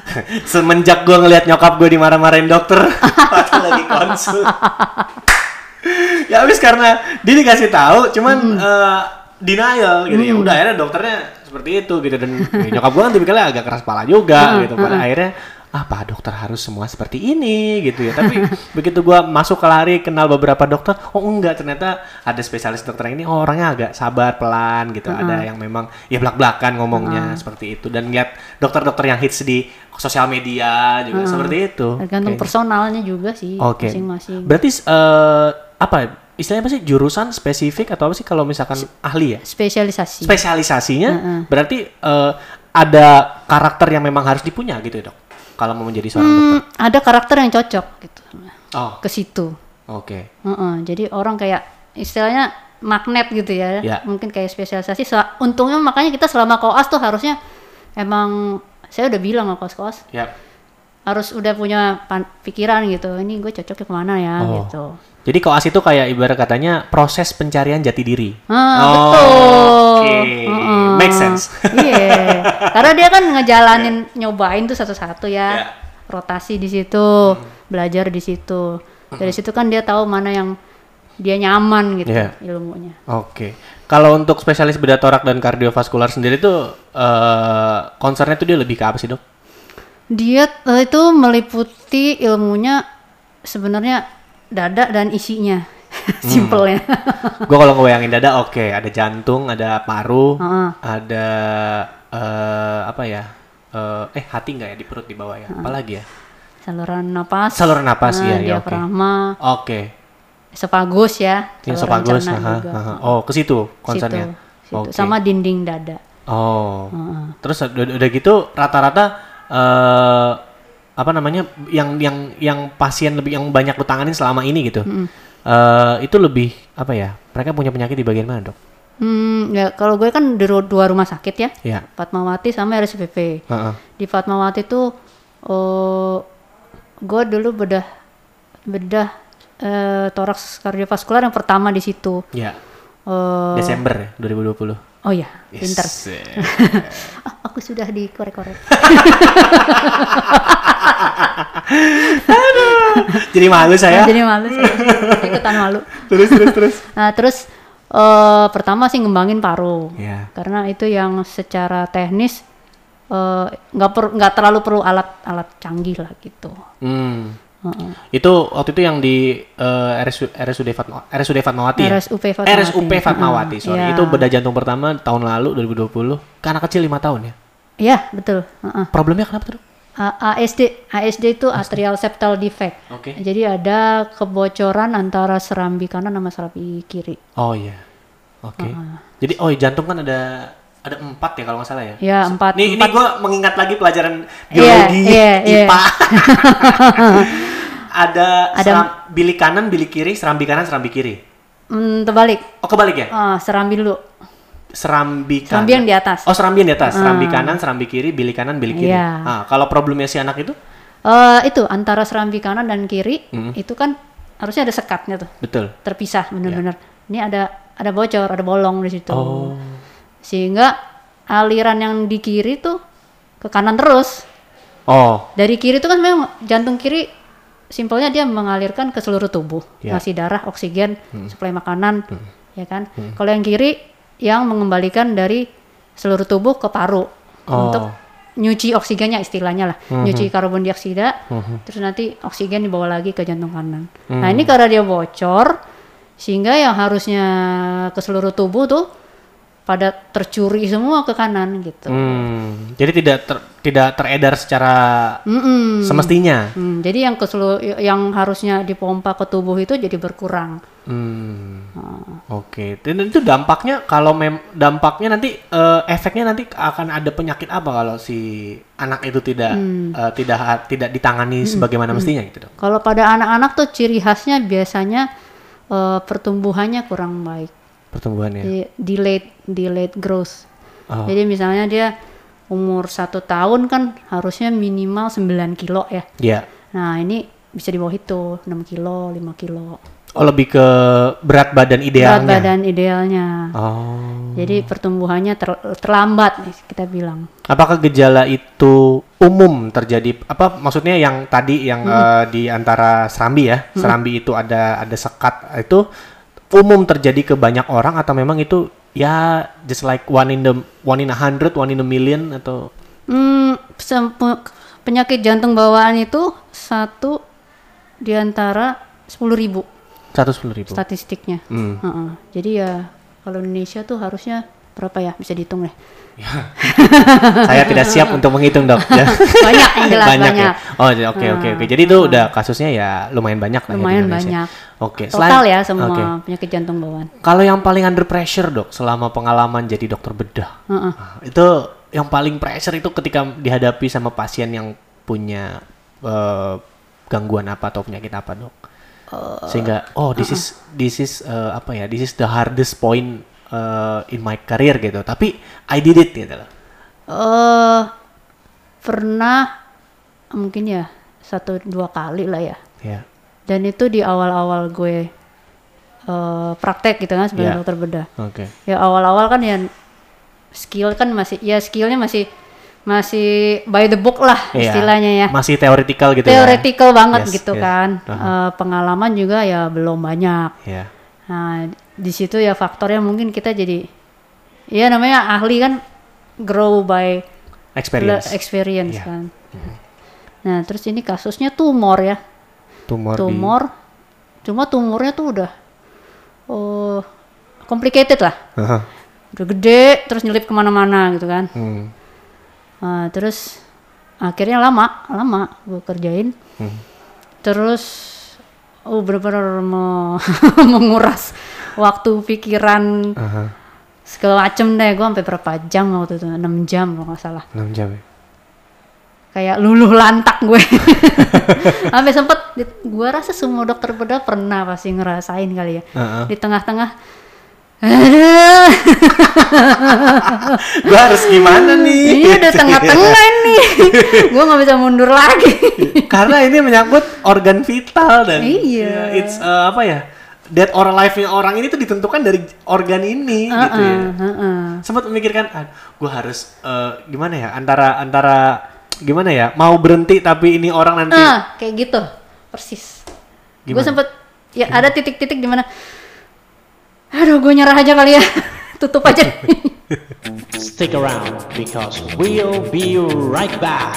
Semenjak gua ngelihat nyokap gua dimarah-marahin dokter waktu lagi konsul. ya habis karena dia dikasih tahu cuman eh, denial gitu ya udah akhirnya dokternya seperti itu gitu dan ya, nyokap gua kan tipikalnya agak keras kepala juga gitu pada akhirnya apa dokter harus semua seperti ini? Gitu ya. Tapi begitu gua masuk ke lari kenal beberapa dokter oh enggak ternyata ada spesialis dokter ini. Oh, orangnya agak sabar pelan gitu. Ada yang memang ya belak belakan ngomongnya seperti itu. Dan lihat dokter-dokter yang hits di sosial media juga seperti itu. Tergantung Oke. personalnya juga sih Oke. masing-masing. Berarti eh, apa istilahnya apa sih jurusan spesifik atau apa sih kalau misalkan ahli ya? spesialisasi. Spesialisasinya berarti eh, ada karakter yang memang harus dipunya gitu ya, Dok. Kalau mau menjadi seorang dokter. Hmm, ada karakter yang cocok gitu Oh, ke situ oke. Heeh, jadi orang kayak istilahnya magnet gitu ya. Ya. Mungkin kayak spesialisasi. So, untungnya makanya kita selama koas tuh harusnya emang saya udah bilang sama koas-koas Ya. harus udah punya pikiran gitu. Ini gue cocoknya ke mana ya Oh. gitu. Jadi koas itu kayak ibarat katanya proses pencarian jati diri. Ah, Oh, betul. Oke. Heeh. Make sense. Iya. Karena dia kan ngejalanin nyobain tuh satu-satu ya. Ya. Rotasi di situ, belajar di situ. Dari situ kan dia tahu mana yang dia nyaman gitu Iya. ilmunya. Oke. Kalau untuk spesialis bedah torak dan kardiovaskular sendiri tuh eh concernnya tuh dia lebih ke apa sih, Dok? Dia eh, itu meliputi ilmunya sebenarnya dada dan isinya. Simpelnya. Gue kalau ngebayangin dada, oke, ada jantung, ada paru, Heeh. ada eh apa ya? Eh, eh hati nggak ya di perut di bawah ya? Apalagi ya? Saluran napas. Saluran napas, Nah, iya, iya, oke. diafragma, Oke. esofagus ya. Yang saluran sofagus, cerna aha, juga. aha. Oh, ke situ Situ, concernnya. situ. Oke. Sama dinding dada. Oh. Heeh. Terus udah, udah gitu rata-rata eh apa namanya yang yang yang pasien lebih yang banyak lu tanganin selama ini gitu. Eh, itu lebih apa ya? Mereka punya penyakit di bagian mana, Dok? Hmm, ya kalau gue kan di ru- dua rumah sakit ya, Ya. Fatmawati sama RSPP. Heeh. Di Fatmawati tuh eh gue dulu bedah bedah eh, toraks kardiovaskular yang pertama di situ. Ya. Eh, Desember ya, 2020. Oh ya, pinter. Yes. Ah, aku sudah dikorek-korek. Jadi malu saya. Jadi malu, saya. ikutan malu. terus terus terus. Nah terus eh pertama sih ngembangin paru, Ya. karena itu yang secara teknis eh, nggak per nggak terlalu perlu alat-alat canggih lah gitu. Hmm. Itu waktu itu yang di eh, RSU, RSUD Fatma, RSUD Fatmawati ya? RSUP Fatmawati. RSUP Fatmawati, sorry. Iya. Itu bedah jantung pertama tahun lalu 2020. Ke anak kecil 5 tahun ya. Iya betul. Heeh. Problemnya kenapa tuh? ASD, ASD itu atrial septal defect. Oke. Jadi ada kebocoran antara serambi kanan sama serambi kiri. Oh iya. Oke. Jadi oh jantung kan ada ada empat ya kalau nggak salah ya. Ya empat. Nih, ini empat gue mengingat lagi pelajaran Iya, biologi, iya, iya. IPA. ada, Ada- seram, bilik kanan, bilik kiri, serambi kanan, serambi kiri. Hmm, terbalik. Oh kebalik ya? Ah, serambi dulu. Serambi kanan. Serambi yang di atas. Oh serambi yang di atas, serambi kanan, serambi kiri, bilik kanan, bilik kiri. Iya. Ah, kalau problemnya si anak itu? Eh, itu antara serambi kanan dan kiri Hmm. itu kan harusnya ada sekatnya tuh, Betul. terpisah benar-benar. Ini ada ada bocor, ada bolong di situ. Oh. Sehingga aliran yang di kiri tuh ke kanan terus. Oh. Dari kiri tuh kan memang jantung kiri simpelnya dia mengalirkan ke seluruh tubuh, Ya. ngasih darah, oksigen, suplai makanan, Hmm. ya kan. Kalau yang kiri yang mengembalikan dari seluruh tubuh ke paru Oh. untuk nyuci oksigennya istilahnya lah, nyuci karbon dioksida, terus nanti oksigen dibawa lagi ke jantung kanan. Nah ini karena dia bocor, sehingga yang harusnya ke seluruh tubuh tuh pada tercuri semua ke kanan gitu. Hmm. Jadi tidak ter- tidak teredar secara Mm-mm. semestinya. Hmm, jadi yang ke selu- yang harusnya dipompa ke tubuh itu jadi berkurang. Hmm. Ah. Oke, dan itu dampaknya kalau mem dampaknya nanti eh, efeknya nanti akan ada penyakit apa kalau si anak itu tidak Hmm. eh, tidak tidak ditangani sebagaimana mestinya gitu dong. Kalau pada anak-anak tuh ciri khasnya biasanya eh, pertumbuhannya kurang baik, Pertumbuhannya. Jadi delayed delayed growth. Oh. Jadi misalnya dia umur satu tahun kan harusnya minimal 9 kilo ya. Iya. Nah ini bisa di bawah itu 6 kilo, 5 kilo. Oh, lebih ke berat badan Berat idealnya. badan idealnya. Oh. Jadi pertumbuhannya ter- terlambat nih kita bilang. Apakah gejala itu umum terjadi apa maksudnya yang tadi yang eh, di antara serambi ya, serambi itu ada ada sekat itu umum terjadi ke banyak orang atau memang itu ya just like one in the one in a hundred, one in a million atau Hmm, penyakit jantung bawaan itu satu di antara 10.000 ribu 110 ribu. statistiknya. Hmm. Heeh. Jadi ya kalau Indonesia tuh harusnya berapa ya bisa dihitung deh. Saya tidak siap untuk menghitung dok. Ya. Banyak yang jelas banyak. ya. Oh oke oke oke. Jadi itu udah kasusnya ya lumayan banyak lah ya di Lumayan Indonesia. banyak. Oke. Total selain- ya semua oke. penyakit jantung bawaan. Kalau yang paling under pressure dok selama pengalaman jadi dokter bedah, ah, itu yang paling pressure itu ketika dihadapi sama pasien yang punya eh, gangguan apa atau penyakit apa dok, sehingga oh this is this is eh, apa ya this is the hardest point eh, in my career gitu, tapi I did it gitu loh. Eh pernah mungkin ya satu dua kali lah ya. Ya, Dan itu di awal-awal gue eh praktek gitu kan sebagai Iya. dokter bedah. oke. ya awal-awal kan ya skill kan masih ya skillnya masih masih by the book lah Iya. istilahnya ya Masih theoretical gitu ya. theoretical banget Yes, gitu yes. kan Uh-huh. Eh, pengalaman juga ya belum banyak Ya. nah di situ ya faktornya mungkin kita jadi ya namanya ahli kan grow by Experience. experience Iya. kan nah terus ini kasusnya tumor ya Tumor. di- tumor cuma tumornya tuh udah oh complicated lah Aha. udah gede terus nyelip ke mana-mana gitu kan Hmm. Nah, terus akhirnya lama lama gue kerjain Hmm. terus oh benar-benar me- menguras waktu pikiran Aha. segala macem deh gue sampai berapa jam waktu itu 6 jam kalau nggak salah 6 jam ya. kayak luluh lantak gue. Sampai sempet, gue rasa semua dokter bedah pernah pasti ngerasain kali ya. Heeh. Di tengah-tengah, aduh, Gue harus gimana nih? ini udah tengah-tengah nih. gue nggak bisa mundur lagi. Karena ini menyangkut organ vital dan Iya. ya, it's uh, apa ya? Dead or alive orang ini tuh ditentukan dari organ ini gitu ya. Heeh, heeh. Sempat memikirkan, ah, gue harus uh, gimana ya? Antara antara gimana ya? Mau berhenti tapi ini orang nanti Ah, kayak gitu, persis. Gue Gimana? sempet, ya ada titik-titik di mana, aduh gue nyerah aja kali ya, tutup aja. Stick around because we'll be right back.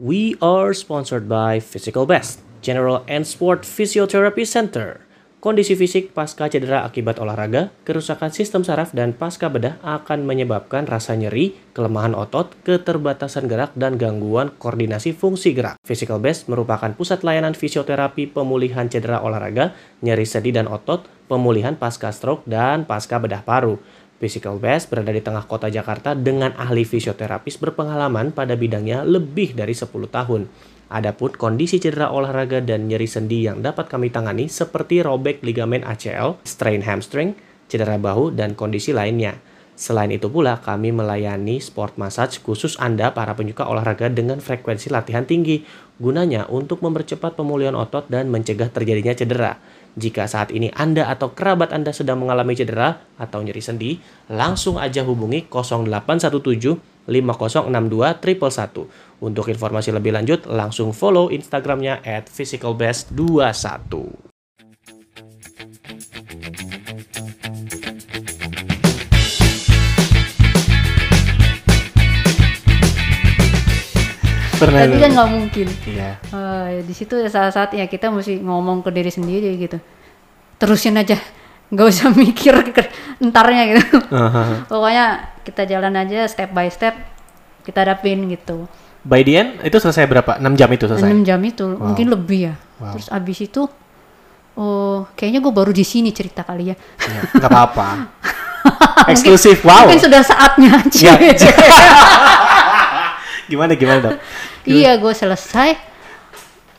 We are sponsored by Physical Best, General and Sport Physiotherapy Center. Kondisi fisik pasca cedera akibat olahraga, kerusakan sistem saraf dan pasca bedah akan menyebabkan rasa nyeri, kelemahan otot, keterbatasan gerak, dan gangguan koordinasi fungsi gerak. Physical Best merupakan pusat layanan fisioterapi pemulihan cedera olahraga, nyeri sendi dan otot, pemulihan pasca stroke, dan pasca bedah paru. Physical Best berada di tengah kota Jakarta dengan ahli fisioterapis berpengalaman pada bidangnya lebih dari 10 tahun. Adapun kondisi cedera olahraga dan nyeri sendi yang dapat kami tangani seperti robek ligamen ACL, strain hamstring, cedera bahu, dan kondisi lainnya. Selain itu pula, kami melayani sport massage khusus Anda para penyuka olahraga dengan frekuensi latihan tinggi, gunanya untuk mempercepat pemulihan otot dan mencegah terjadinya cedera. Jika saat ini Anda atau kerabat Anda sedang mengalami cedera atau nyeri sendi, langsung aja hubungi 0817 5062 111. Untuk informasi lebih lanjut, langsung follow Instagramnya at physicalbest21. pernah Tapi kan nggak mungkin. Iya. Eh, di situ saat saat ya kita mesti ngomong ke diri sendiri gitu. Terusin aja, nggak usah mikir ke entarnya gitu. Aha. Pokoknya kita jalan aja step by step, kita hadapin gitu. By the end itu selesai berapa? 6 jam itu selesai. 6 jam itu mungkin lebih ya. Wow. Terus abis itu, oh kayaknya gue baru di sini cerita kali ya. Ya, nggak apa-apa. Eksklusif. Wow. Mungkin sudah saatnya. Ya. Gimana gimana dok? iya gue selesai.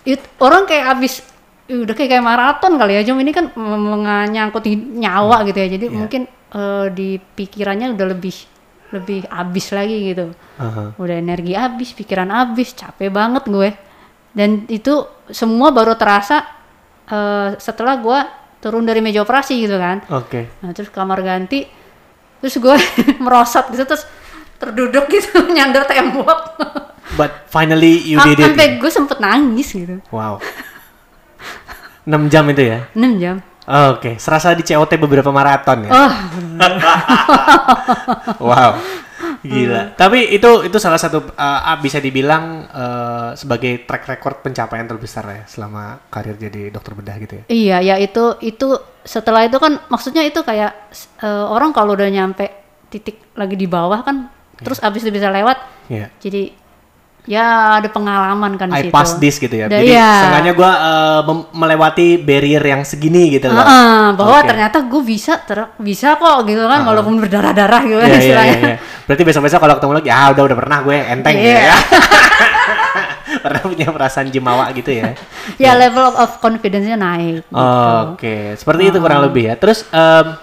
It, orang kayak abis udah kayak kayak maraton kali ya. Cuma ini kan menyangkut nyawa gitu ya. Jadi Iya. mungkin eh, di pikirannya udah lebih lebih abis lagi gitu. Aha. Udah energi habis, pikiran habis, capek banget gue. Dan itu semua baru terasa eh, setelah gue turun dari meja operasi gitu kan. Oke. Nah terus kamar ganti, terus gue merosot gitu terus terduduk gitu nyandar tembok. But finally you did it. Sampai gue sempet nangis gitu. Wow. 6 jam itu ya? 6 jam. Oke, serasa di COT beberapa maraton ya. Oh, Wow. Gila. Tapi itu itu salah satu uh, bisa dibilang uh, sebagai track record pencapaian terbesar ya selama karir jadi dokter bedah gitu ya. iya ya itu itu setelah itu kan maksudnya itu kayak eh, orang kalau udah nyampe titik lagi di bawah kan terus abis itu bisa lewat Iya. jadi ya ada pengalaman kan I di situ. pass this gitu ya. Da- Jadi iya. seenggaknya gue melewati barrier yang segini gitu loh. Heeh, bahwa Oke. ternyata gue bisa ter bisa kok gitu kan walaupun berdarah-darah gitu kan Iya, iya, istilahnya. iya, iya. Berarti besok-besok kalau ketemu lagi, ah udah udah pernah gue enteng Iya. ya. pernah punya perasaan jemawa gitu ya. Ya level of, confidence-nya naik. gitu. Oke, seperti itu kurang lebih ya. Terus em,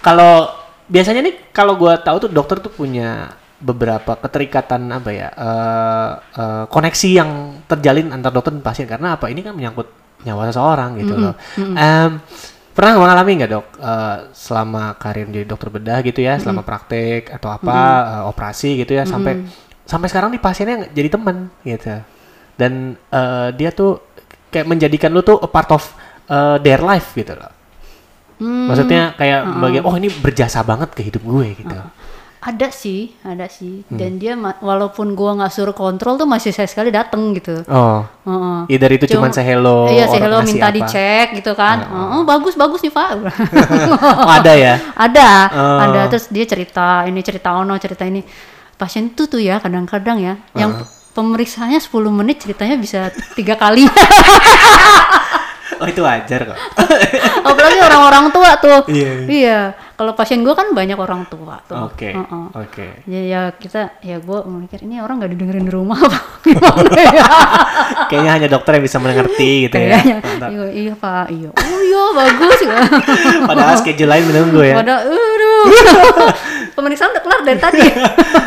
kalau biasanya nih kalau gua tahu tuh dokter tuh punya beberapa keterikatan apa ya eh, eh, koneksi yang terjalin antar dokter dan pasien. Karena apa? Ini kan menyangkut nyawa seseorang gitu loh. Em, pernah mengalami nggak dok? Eh, selama karir menjadi dokter bedah gitu ya, selama praktek atau apa eh, operasi gitu ya sampai sampai sekarang nih pasiennya jadi teman gitu. Dan eh, dia tuh kayak menjadikan lu tuh a part of eh, their life gitu loh. Hmm, Maksudnya kayak bagian oh ini berjasa banget ke hidup gue gitu. Ada sih, ada sih. Hmm. Dan dia walaupun gua nggak suruh kontrol tuh masih saya sekali dateng gitu. Oh, Heeh. either itu cuma Cuma- say hello, Iya, saya hello minta apa. dicek gitu kan. Oh, bagus bagus nih Pak. Oh, ada ya. ada, Oh. ada terus dia cerita ini cerita ono cerita ini. Pasien tuh tuh ya kadang-kadang ya yang pemeriksaannya 10 menit ceritanya bisa tiga kali. Oh itu wajar kok. Apalagi orang-orang tua tuh. Iya. Iya. Kalau pasien gue kan banyak orang tua tuh. Oke. Heeh. Oke. Ya, ya kita ya gue mikir ini orang nggak didengerin di rumah apa gimana ya? Kayaknya hanya dokter yang bisa mengerti gitu ya. Kayaknya iya, iya pak iya oh iya bagus Padahal schedule lain menunggu ya. Padahal aduh pemeriksaan udah kelar dari tadi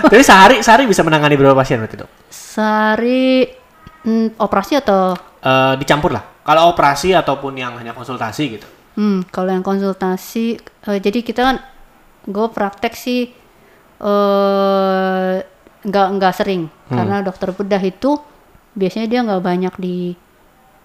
Tapi sehari sehari bisa menangani berapa pasien berarti dok? sehari hmm, operasi atau Eh, dicampur lah. Kalau operasi ataupun yang hanya konsultasi gitu. hmm, kalau yang konsultasi eh, jadi kita kan gue praktek sih eh nggak nggak sering Hmm. karena dokter bedah itu biasanya dia nggak banyak di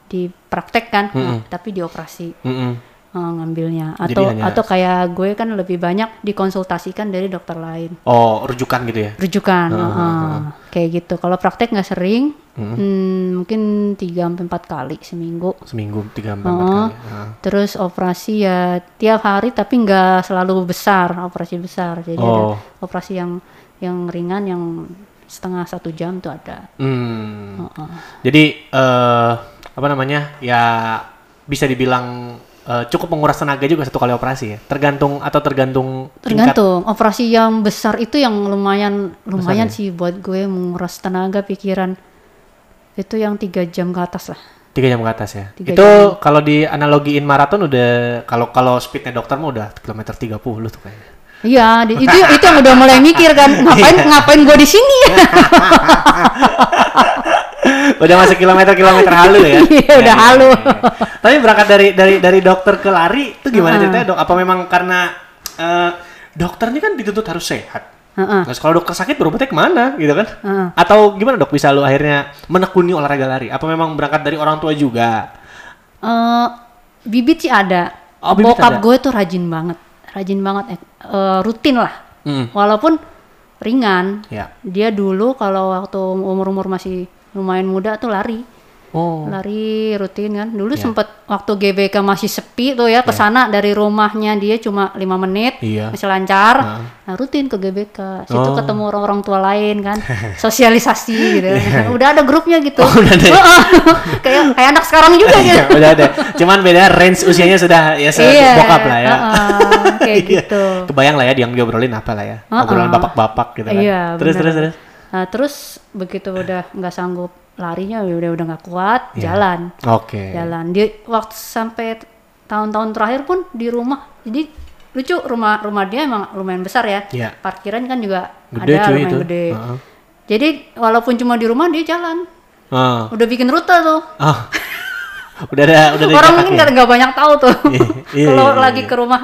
dipraktekkan Hmm. tapi dioperasi Mm-mm. Eh, ngambilnya Jadi atau hanya- atau kayak gue kan lebih banyak dikonsultasikan dari dokter lain Oh rujukan gitu ya? rujukan heeh. kayak gitu kalau praktek nggak sering Hmm. hmm, mungkin 3 sampai empat kali seminggu Seminggu tiga sampai empat kali. Heeh. terus operasi ya tiap hari tapi nggak selalu besar operasi besar jadi Oh. ada operasi yang yang ringan yang setengah satu jam tuh ada Hmm. Heeh. Jadi eh apa namanya ya bisa dibilang eh, cukup menguras tenaga juga satu kali operasi ya. Tergantung atau tergantung tingkat- tergantung operasi yang besar itu yang lumayan lumayan ya? sih buat gue menguras tenaga pikiran itu yang tiga jam ke atas lah tiga jam ke atas ya. Tiga itu kalau di analogiin maraton udah kalau kalau speednya dokter mah udah kilometer 30 tuh kayaknya. Iya, itu itu yang udah mulai mikir kan, ngapain Iya. ngapain gue di sini ya? udah masuk kilometer-kilometer halu ya. Iya, udah iya, halu. iya. Tapi berangkat dari dari dari dokter ke lari itu gimana ceritanya dok? Apa memang karena eh, dokter ini kan dituntut harus sehat? Heeh. Terus kalau dokter sakit berobatnya ke mana gitu kan? Heeh. Atau gimana dok bisa lu akhirnya menekuni olahraga lari? Apa memang berangkat dari orang tua juga? Eh, bibit sih ada. Oh, bibit Bokap ada. gue tuh rajin banget, rajin banget, eh, eh, rutin lah. Hmm. Walaupun ringan, Ya. dia dulu kalau waktu umur-umur masih lumayan muda tuh lari. Oh. lari rutin kan dulu Ya. sempet waktu GBK masih sepi tuh ya ke sana dari rumahnya dia cuma lima menit Iya. masih lancar Heeh. nah rutin ke GBK situ Oh. ketemu orang-orang tua lain kan sosialisasi gitu udah ada grupnya gitu Oh, udah ada ya? Kayak kayak anak sekarang juga Iya, gitu udah ada. Cuman beda range usianya sudah ya se Iya, bokap lah ya. heeh, kayak Iya. gitu Kebayang lah ya yang diobrolin apa lah ya. Heeh. Obrolan bapak-bapak gitu kan. Iya, terus bener. terus terus. Nah terus begitu udah nggak sanggup larinya udah udah nggak kuat Iya. jalan Oke. jalan di waktu sampai tahun-tahun terakhir pun di rumah jadi lucu rumah rumah dia emang lumayan besar ya Iya. parkiran kan juga Gede ada lumayan itu. gede Heeh. jadi walaupun cuma di rumah dia jalan Ah. udah bikin rute tuh Ah. udah ada udah ada orang mungkin nggak banyak tahu tuh Iya, iya, kalau iya, lagi iya. ke rumah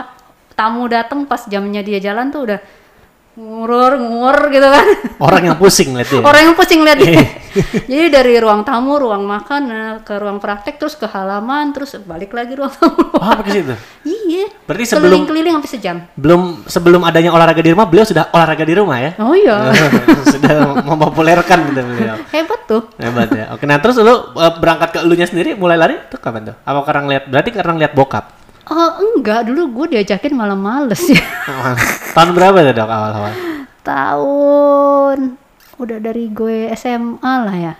tamu datang pas jamnya dia jalan tuh udah ngurur ngur gitu kan Orang yang pusing lihat dia. orang yang pusing lihat dia Iya. jadi dari ruang tamu ruang makan nah, ke ruang praktek terus ke halaman terus balik lagi ruang tamu Oh, apa ke situ? iya Berarti sebelum- keliling-keliling sampai sejam Belum sebelum adanya olahraga di rumah, beliau sudah olahraga di rumah ya. oh iya sudah mempopulerkan gitu beliau. hebat tuh Hebat ya. Oke, nah terus lu eh, berangkat ke elunya sendiri mulai lari tuh kapan tuh? Apa karena ngeliat berarti karena ngeliat bokap? Oh enggak dulu gue diajakin malah males ya Tahun berapa tuh dok awal-awal? tahun udah dari gue SMA lah ya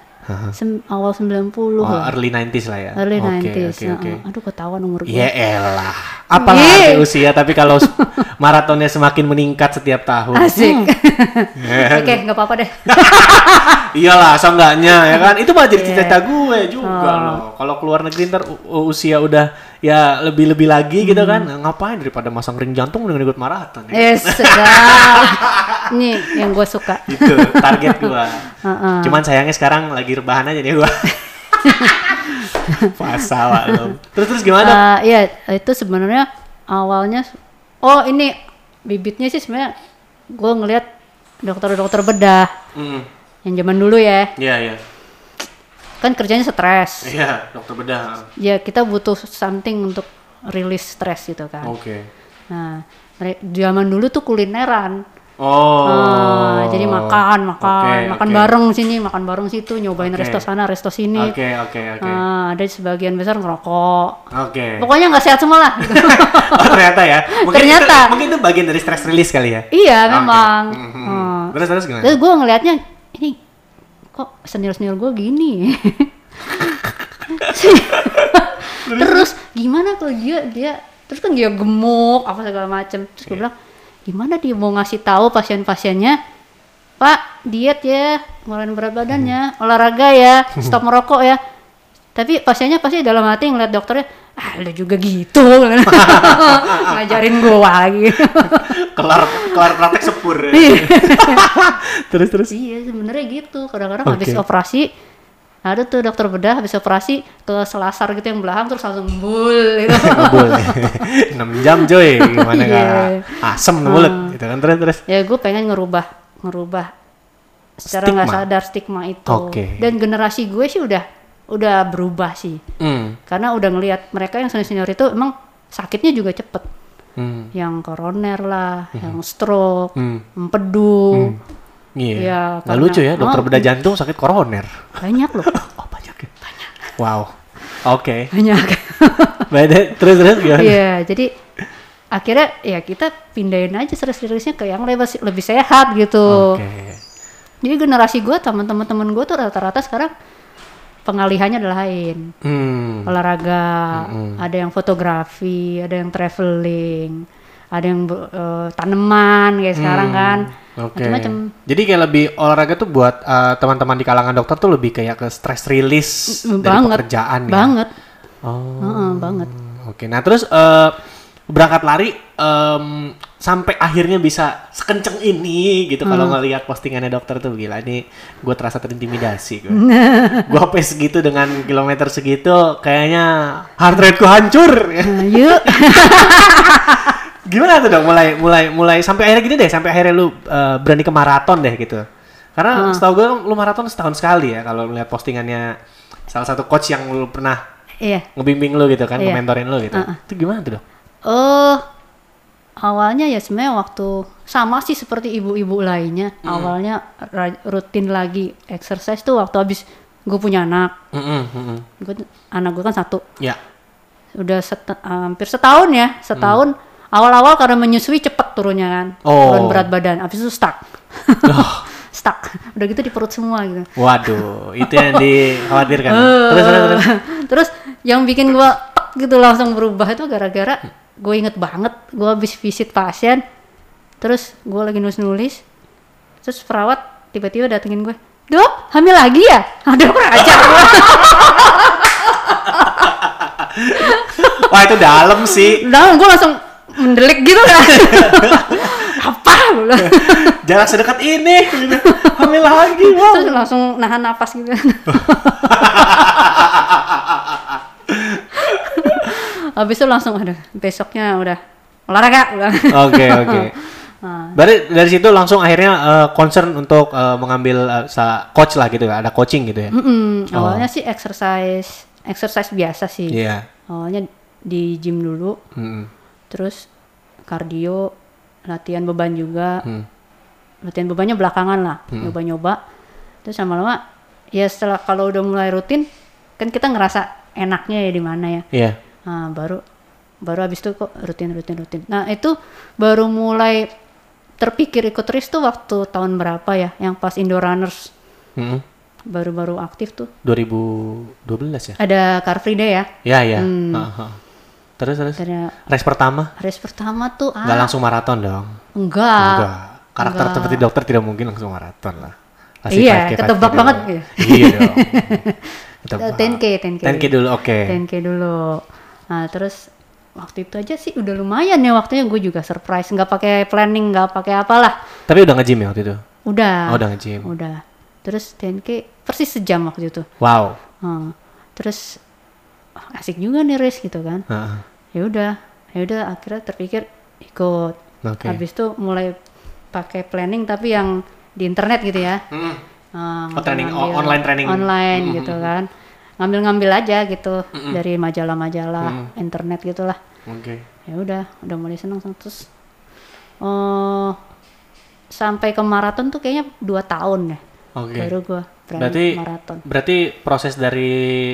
Sem- awal 90 Oh, lah early 90s lah ya. early Oke, 90s Oke, Nah, oke. aduh ketahuan umur gue Ya elah. Apalah usia tapi kalau maratonnya semakin meningkat setiap tahun. asik Hmm. oke nggak apa-apa deh Iyalah, seenggaknya ya kan. Itu mah jadi Iya. cita-cita gue juga Oh. loh. Kalau keluar negeri ntar usia udah ya lebih-lebih lagi gitu kan. Hmm. Ngapain daripada masang ring jantung dengan ikut maraton ya. eh sedap nih yang gue suka Itu target gua. Heeh. Cuman sayangnya sekarang lagi rebahan aja nih gua. Pak, lo. Terus terus gimana? Eh, iya itu sebenarnya awalnya oh ini bibitnya sih sebenarnya gue ngelihat dokter-dokter bedah Hmm. yang zaman dulu ya Iya, iya. kan kerjanya stres Iya, dokter bedah. ya kita butuh something untuk rilis stres gitu kan Oke. nah mere- zaman dulu tuh kulineran Oh. Ah, jadi makan makan Oke, makan oke. bareng sini makan bareng situ nyobain Oke. resto sana resto sini Oke, oke, oke. Ah, ada sebagian besar ngerokok Oke. pokoknya nggak sehat semua lah Oh, ternyata ya. Mungkin Ternyata. Itu, mungkin itu bagian dari stress release kali ya. iya Oke. memang Mhm. Hmm. Terus terus gimana? Terus gue ngelihatnya ini kok senior senior gue gini. terus gimana kalau dia dia terus kan dia gemuk apa segala macem terus gue bilang gimana dia mau ngasih tahu pasien-pasiennya? Pak diet ya ngurangin berat badannya olahraga ya stop merokok ya. Tapi pasiennya pasti dalam hati ngeliat dokternya ah lu juga gitu. Ngajarin gua lagi. Kelar kelar praktek sepur. terus terus. iya sebenarnya gitu. Kadang-kadang habis Oke. operasi ada tuh dokter bedah habis operasi ke selasar gitu yang belakang terus langsung bul gitu Ngebul. 6 jam coy, gimana Iya. gak asem mulut gitu kan terus terus. ya gue pengen ngerubah ngerubah secara nggak sadar stigma itu Oke. dan generasi gue sih udah udah berubah sih Hmm. karena udah ngelihat mereka yang senior senior itu emang sakitnya juga cepet Hmm. yang koroner lah yang stroke Hmm. empedu Iya. Ya, Nggak karena- lucu ya, dokter Oh. bedah jantung sakit koroner. banyak loh Oh banyak ya. Banyak. Wow. Oke. banyak Beda terus terus gimana? Iya, jadi akhirnya ya kita pindahin aja stres-stresnya ke yang lebih lebih sehat gitu. Oke. Jadi generasi gue, teman-teman gue tuh rata-rata sekarang pengalihannya adalah lain. Hmm. Olahraga, ada yang fotografi, ada yang traveling, ada yang eh, tanaman kayak sekarang kan. Hmm. Oke. Macam-macam. Jadi kayak lebih olahraga tuh buat eh, teman-teman di kalangan dokter tuh lebih kayak ke stress release dari banget, pekerjaan ya. banget, Oh. Heeh, banget. Oke. Nah, terus eh, berangkat lari em, sampai akhirnya bisa sekenceng ini gitu kalau Hmm. ngelihat postingannya dokter tuh gila ini gue terasa terintimidasi gue. gue pace segitu dengan kilometer segitu kayaknya heart rate ku hancur. Nah, yuk, Gimana tuh dong mulai mulai mulai sampai akhirnya gini deh sampai akhirnya lu uh, berani ke maraton deh gitu. Karena setahu gue lu maraton setahun sekali ya kalau melihat postingannya salah satu coach yang lu pernah iya. ngebimbing lu gitu kan, Iya. ngementorin lu gitu. Uh-uh. Itu gimana tuh dong? Oh, awalnya ya sebenarnya waktu sama sih seperti ibu-ibu lainnya. Hmm. Awalnya rutin lagi exercise tuh waktu habis gue punya anak. Mm-mm, mm-mm. Gua, anak gue kan satu. Ya. Udah seta- hampir setahun ya, setahun. Awal-awal karena menyusui cepet turunnya kan, Oh. turun berat badan. Habis itu stuck, stuck. Udah gitu di perut semua gitu. Waduh, itu yang dikhawatirkan. Eh, terus terus terus. Terus yang bikin gua tek gitu langsung berubah itu gara-gara gue inget banget gue habis visit pasien terus gue lagi nulis nulis terus perawat tiba-tiba datengin gue dok hamil lagi ya aduh kurang ajar Wah, itu dalam sih. udah gue langsung mendelik gitu kan apa. Jarak sedekat ini. gitu. Hamil lagi, wow. terus langsung nahan napas gitu habis itu langsung ada besoknya udah olahraga bilang. Oke, oke. Nah, Berarti dari situ langsung akhirnya eh, concern untuk eh, mengambil sa- coach lah gitu ya, ada coaching gitu ya. Mm-mm, awalnya sih exercise exercise biasa sih Iya. awalnya di gym dulu Mm-mm. Terus kardio latihan beban juga Hmm. latihan bebannya belakangan lah nyoba-nyoba terus lama-lama ya setelah kalau udah mulai rutin kan kita ngerasa enaknya ya di mana ya Iya. nah, baru baru habis itu kok rutin rutin rutin nah itu baru mulai terpikir ikut race tuh waktu tahun berapa ya yang pas Indo Runners Mm-mm. baru-baru aktif tuh 2012 ya? ada Car Free Day ya Ya, ya. Hmm. Heeh. Terus terus. Karena Race pertama race pertama tuh nggak ah, langsung maraton dong. enggak. Enggak. Karakter Enggak. seperti dokter tidak mungkin langsung maraton lah. Iya, 5K, 5K ketebak banget gitu. Iya dong. Ketebak. 10K, 10K. 10K dulu, oke. 10K dulu. Nah, terus waktu itu aja sih udah lumayan ya waktunya gue juga surprise nggak pakai planning nggak pakai apalah Tapi udah nge-gym ya waktu itu? udah Oh, udah nge-gym. udah terus 10K persis sejam waktu itu Wow. Hmm. terus oh, asik juga nih race gitu kan Heeh. Ya udah ya udah akhirnya terpikir ikut. Oke. habis itu mulai pakai planning tapi yang di internet gitu ya. Mm. Ah, Oh, training, ngambil- o- online training. online Mm, gitu kan. Ngambil-ngambil aja gitu dari majalah-majalah internet gitulah. Oke. ya udah udah mulai seneng terus oh sampai ke maraton tuh kayaknya dua tahun ya Oke. baru gua berani Berarti maraton berarti proses dari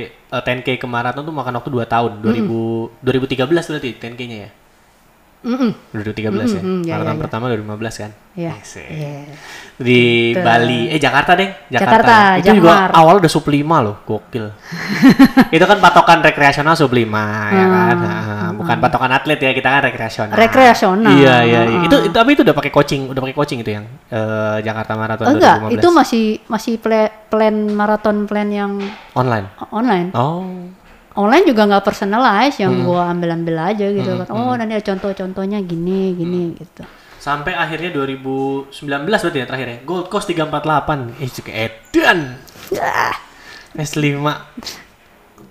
eh, 10K ke maraton tuh makan waktu 2 tahun. 2000 2013 berarti 10K-nya ya? 2013 ya. Mm-mm, iya, maraton iya, iya. pertama 2015 kan. Iya. Eh. Iya. Di Gitu. Bali, eh Jakarta deh, Jakarta, Itu juga Jakmar. awal udah sub 5 loh, gokil. itu kan patokan rekreasional sub 5 ya kan. Nah, bukan patokan atlet ya, kita kan rekreasional. Hmm. Rekreasional. Iya, iya, iya. Ah. Itu, itu tapi itu udah pakai coaching, udah pakai coaching itu yang eh, Jakarta Marathon Enggak, 2015. itu masih masih pla- plan maraton plan yang online. online. Oh. Online juga nggak personalize yang Hmm. gua ambil-ambil aja gitu kan. Oh, nanti ada contoh-contohnya gini, gini gitu. Sampai akhirnya 2019 berarti ya terakhir ya. Gold Coast 348. Eh, juga edan. S5.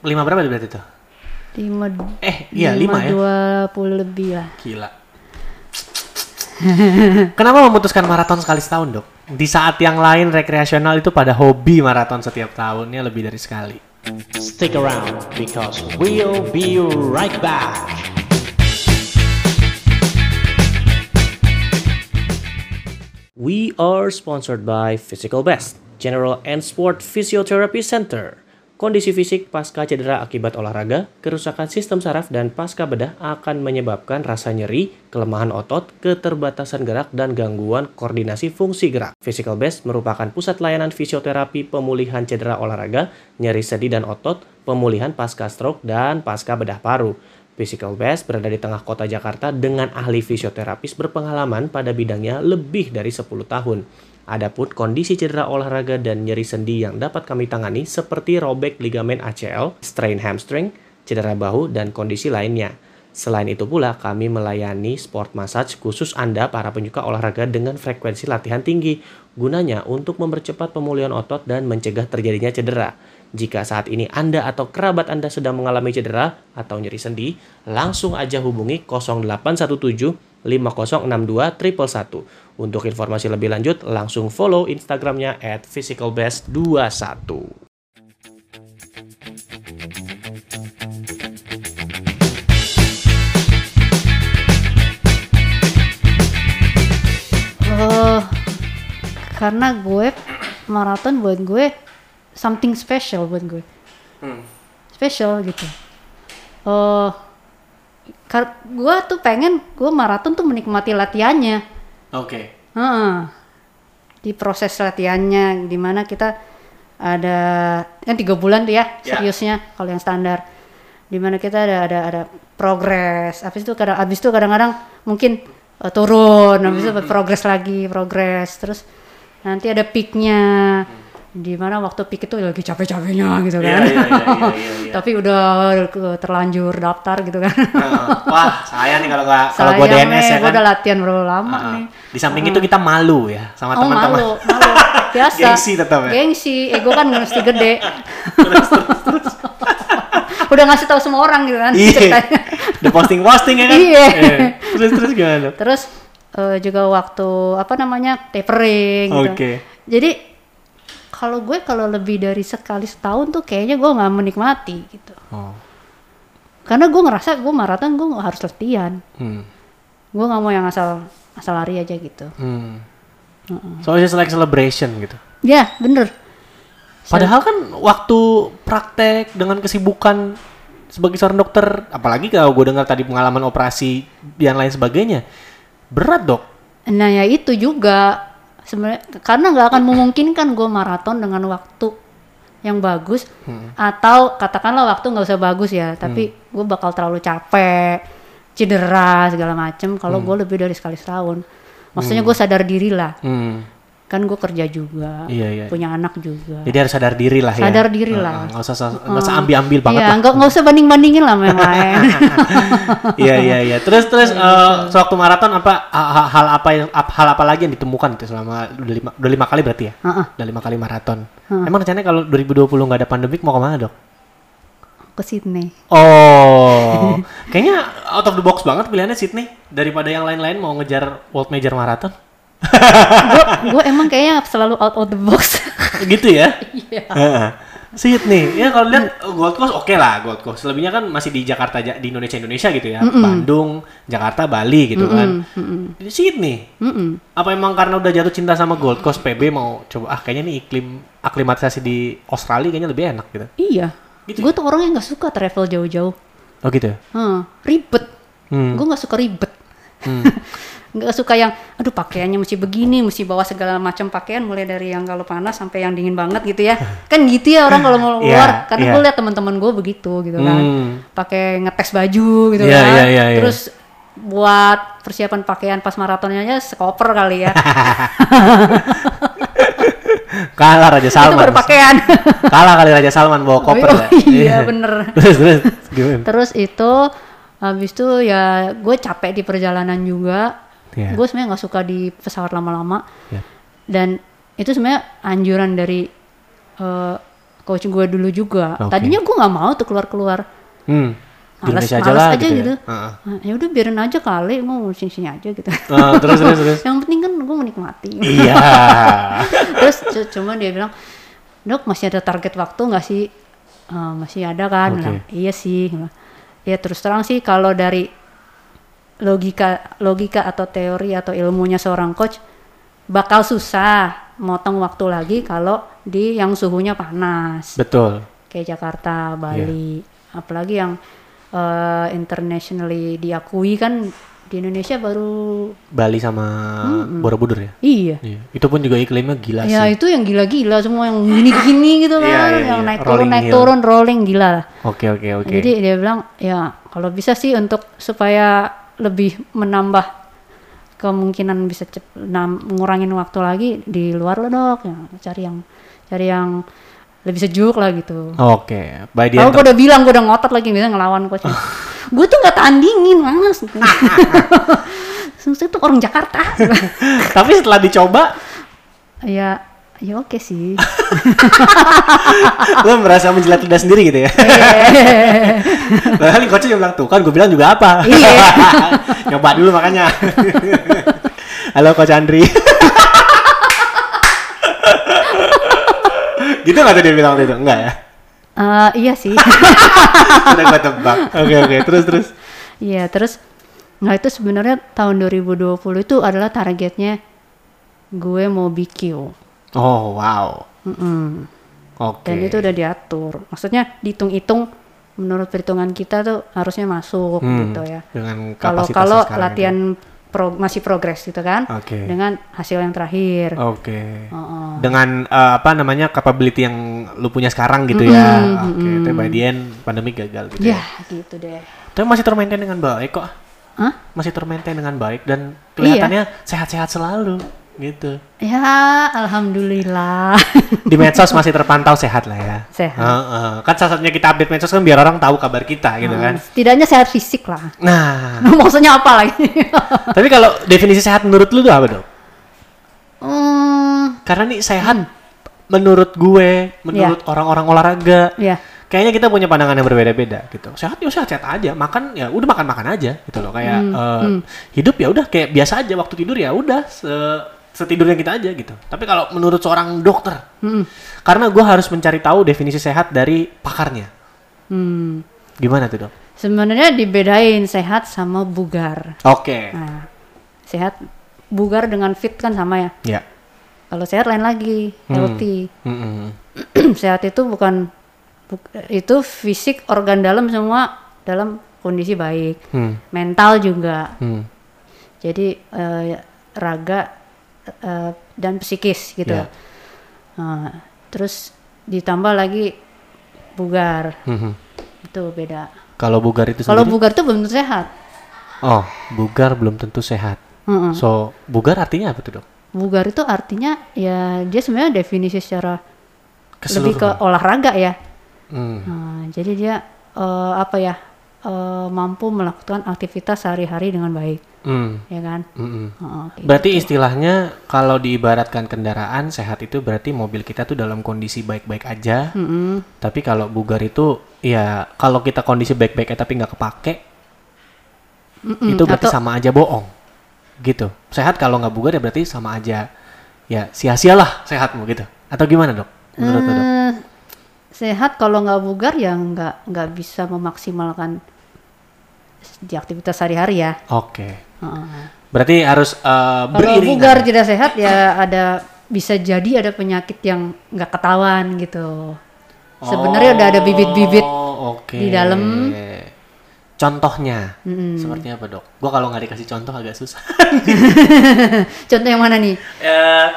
5 berapa itu berarti tuh? Lima, Eh, iya 5 ya. dua puluh lebih lah. Gila. Kenapa memutuskan maraton sekali setahun, Dok? Di saat yang lain rekreasional itu pada hobi maraton setiap tahunnya lebih dari sekali. Stick around because we'll be right back. We are sponsored by Physical Best, General and Sport Physiotherapy Center. Kondisi fisik pasca cedera akibat olahraga, kerusakan sistem saraf dan pasca bedah akan menyebabkan rasa nyeri, kelemahan otot, keterbatasan gerak, dan gangguan koordinasi fungsi gerak. Physical Best merupakan pusat layanan fisioterapi pemulihan cedera olahraga, nyeri sendi dan otot, pemulihan pasca stroke, dan pasca bedah paru. Physical Best berada di tengah kota Jakarta dengan ahli fisioterapis berpengalaman pada bidangnya lebih dari 10 tahun. Adapun kondisi cedera olahraga dan nyeri sendi yang dapat kami tangani seperti robek ligamen ACL, strain hamstring, cedera bahu, dan kondisi lainnya. Selain itu pula, kami melayani sport massage khusus Anda para penyuka olahraga dengan frekuensi latihan tinggi, gunanya untuk mempercepat pemulihan otot dan mencegah terjadinya cedera. Jika saat ini Anda atau kerabat Anda sedang mengalami cedera atau nyeri sendi, langsung aja hubungi 0817 5062 111. Untuk informasi lebih lanjut, langsung follow Instagramnya at physicalbest21. Eh, karena gue maraton buat gue something special buat gue. Special gitu. Kar- gue tuh pengen gue maraton tuh menikmati latihannya. Oke. Heeh. Di proses latihannya, di mana kita ada kan tiga bulan tuh ya Ya. seriusnya kalau yang standar. Di mana kita ada ada ada progres. Habis itu kadang habis itu kadang-kadang mungkin eh, turun, habis itu progres lagi, progres. Terus nanti ada peaknya. Di mana waktu peak itu lagi capek-capeknya gitu Iya, kan. iya, iya, iya, iya, iya. Tapi udah terlanjur daftar gitu kan. Wah, saya nih kalau nggak kalau Sayang, DNS ya kan. udah latihan berapa lama Heeh. nih. Di samping itu kita malu ya sama Oh teman-teman. malu, malu. Biasa. Gengsi tetap ya? Gengsi, ego kan mesti gede. Udah ngasih tahu semua orang gitu kan Iya. ceritanya. Udah posting-posting ya kan? Iya. Terus terus gimana? Terus eh, juga waktu apa namanya tapering gitu. Oke. Jadi kalau gue kalau lebih dari sekali setahun tuh kayaknya gue nggak menikmati gitu. Oh. Karena gue ngerasa gue maraton gue harus latihan. Hmm. Gue nggak mau yang asal asal lari aja gitu. Hmm. So it's like celebration gitu. Ya bener. Padahal kan waktu praktek dengan kesibukan sebagai seorang dokter, apalagi kalau gue dengar tadi pengalaman operasi dan lain sebagainya, berat dok. Nah ya itu juga sebenarnya karena nggak akan memungkinkan gue maraton dengan waktu yang bagus atau katakanlah waktu nggak usah bagus ya tapi gue bakal terlalu capek cedera segala macem. Kalau gue lebih dari sekali setahun. Maksudnya gue sadar diri lah. Hmm. Kan gue kerja juga Iya, iya. punya anak juga Jadi harus sadar diri lah ya. Sadar diri lah. Nggak usah nggak usah ambil-ambil banget Iya lah. nggak nggak usah banding bandingin lah lain Iya iya iya. Terus terus eh, sewaktu maraton apa ha- ha- hal apa yang hal apa lagi yang ditemukan itu selama udah lima, udah lima kali berarti ya? Heeh. Udah lima kali maraton. Emang rencananya kalau 2020 nggak ada pandemik mau ke mana dok? ke Sydney Oh, kayaknya out of the box banget pilihannya Sydney daripada yang lain-lain mau ngejar World Major Marathon. Gue emang kayaknya selalu out of the box gitu ya? Iya. Heeh. Sydney, ya kalau lihat oh, Gold Coast oke lah Gold Coast. Selebihnya kan masih di Jakarta di Indonesia Indonesia gitu ya, Bandung, Jakarta, Bali gitu kan. Di Sydney, Mm-mm. apa emang karena udah jatuh cinta sama Gold Coast PB mau coba ah kayaknya nih iklim aklimatisasi di Australia kayaknya lebih enak gitu. iya Gitu gue tuh orang yang nggak suka travel jauh-jauh Oh gitu. ya? Hmm, ribet Hmm. gue nggak suka ribet nggak suka yang aduh pakaiannya mesti begini mesti bawa segala macam pakaian mulai dari yang kalau panas sampai yang dingin banget gitu ya kan gitu ya orang kalau mau Iya, keluar karena iya. gue lihat teman-teman gue begitu gitu kan Hmm. pakai ngetes baju gitu Iya, kan iya, iya, iya. terus buat persiapan pakaian pas maratonnya aja sekoper kali ya Kalah Raja itu Salman. berpakaian Kalah kali Raja Salman bawa koper Oh, ya. iya, bener. terus terus gimana? terus itu habis itu ya gue capek di perjalanan juga Iya. gue sebenarnya nggak suka di pesawat lama-lama Ya. dan itu sebenarnya anjuran dari eh, coach gue dulu juga Oke. tadinya gue nggak mau tuh keluar-keluar Hmm. Males, Indonesia aja males lah aja gitu. gitu. Ya. Heeh. Nah, ya udah biarin aja kali mau sini sini aja gitu Ah, terus terus terus. yang penting kan gue menikmati Iya. terus cu- cuma dia bilang dok masih ada target waktu nggak sih "Eh, masih ada kan Oke. Bilang, iya sih ya terus terang sih kalau dari logika logika atau teori atau ilmunya seorang coach bakal susah motong waktu lagi kalau di yang suhunya panas Betul. kayak Jakarta, Bali, Iya. apalagi yang eh, internationally diakui kan di Indonesia baru Bali sama Borobudur ya. iya Iya. Itu pun juga iklimnya gila Ya sih. itu yang gila-gila semua yang gini-gini gitu Iya, kan, iya, yang iya. naik Rolling turun naik hill. turun rolling gila. lah. Oke oke oke. Jadi dia bilang ya kalau bisa sih untuk supaya lebih menambah kemungkinan bisa cep, nam- ngurangin waktu lagi di luar lo dok, ya, cari yang cari yang lebih sejuk lah gitu. Oke. By the gue udah bilang gue udah ngotot lagi bisa ngelawan coachnya. gue tuh nggak tandingin mas. Susah tuh orang Jakarta. Tapi setelah dicoba, ya ya oke sih. lo merasa menjilat lidah sendiri gitu ya. Padahal coachnya bilang tuh kan gue bilang juga apa. Iya. Nyoba dulu makanya. Halo Coach Andri. gitu nggak tuh dia bilang itu? Enggak ya? Eh, iya sih. Udah gue tebak. Oke oke terus terus. Iya, terus nggak itu sebenarnya tahun 2020 itu adalah targetnya gue mau BQ. Oh wow. Mm-mm. Oke. Dan itu udah diatur. Maksudnya dihitung-hitung menurut perhitungan kita tuh harusnya masuk Hmm, gitu ya. Dengan Kalau kalau latihan pro- masih progres gitu kan. Oke. Oh. Dengan hasil yang terakhir. Oke. Heeh. Dengan eh, apa namanya capability yang lu punya sekarang gitu ya. Oke. Tapi by the end pandemi gagal gitu ya. Ya, gitu deh. Tapi masih termaintain dengan baik kok. Hah? Masih termaintain dengan baik dan Iya. kelihatannya sehat-sehat selalu gitu. Ya, alhamdulillah. Di medsos masih terpantau sehat lah ya. Sehat. Heeh. Kan salah satunya kita update medsos kan biar orang tahu kabar kita gitu kan. Setidaknya sehat fisik lah. Nah, Maksudnya apa lagi? tapi kalau definisi sehat menurut lu tuh apa dong? hmm, Karena nih sehat menurut gue, menurut orang-orang olahraga, ya. kayaknya kita punya pandangan yang berbeda-beda gitu. Sehat ya sehat-sehat aja, makan ya udah makan-makan aja gitu loh. Kayak eh, hidup ya udah kayak biasa aja waktu tidur ya udah setidurnya kita aja gitu. Tapi kalau menurut seorang dokter, Mm-mm. karena gue harus mencari tahu definisi sehat dari pakarnya. Hmm. Gimana tuh dok? Sebenarnya dibedain sehat sama bugar. Oke. Nah, sehat bugar dengan fit kan sama ya. Ya. Kalau sehat lain lagi, healthy. Mm-mm. sehat itu bukan buk- itu fisik organ dalam semua dalam kondisi baik. Hmm. Mental juga. Hmm. Jadi eh, raga eh, dan psikis gitu. Ya. Nah, terus ditambah lagi bugar. Mhm. Itu beda. Kalau bugar itu Kalau bugar itu belum tentu sehat. oh, bugar belum tentu sehat. Mm-mm. So, bugar artinya apa tuh dok? Bugar itu artinya ya dia sebenarnya definisi secara lebih ke olahraga ya. Hmm. Nah, jadi dia eh, apa ya eh, mampu melakukan aktivitas sehari-hari dengan baik, Hmm. ya kan? Mm-mm. Heeh, kayak Berarti istilahnya kalau diibaratkan kendaraan sehat itu berarti mobil kita tuh dalam kondisi baik-baik aja. gitu. Mm-mm. Tapi kalau bugar itu ya kalau kita kondisi baik-baik tapi nggak kepake Mm-mm. itu berarti Atau- sama aja bohong. Gitu. Sehat kalau nggak bugar ya berarti sama aja ya sia-sialah sehatmu gitu. Atau gimana dok? Menurut lo, dok? Eh, sehat kalau nggak bugar ya nggak nggak bisa memaksimalkan di aktivitas sehari-hari ya. Oke. Heeh. Berarti harus Kalau beriringan. bugar tidak sehat ya ada bisa jadi ada penyakit yang nggak ketahuan gitu. Sebenarnya udah ada bibit-bibit Oh, oke. di dalam. contohnya Mm-mm. seperti apa dok? Gua kalau nggak dikasih contoh agak susah. Contoh yang mana nih? Eh,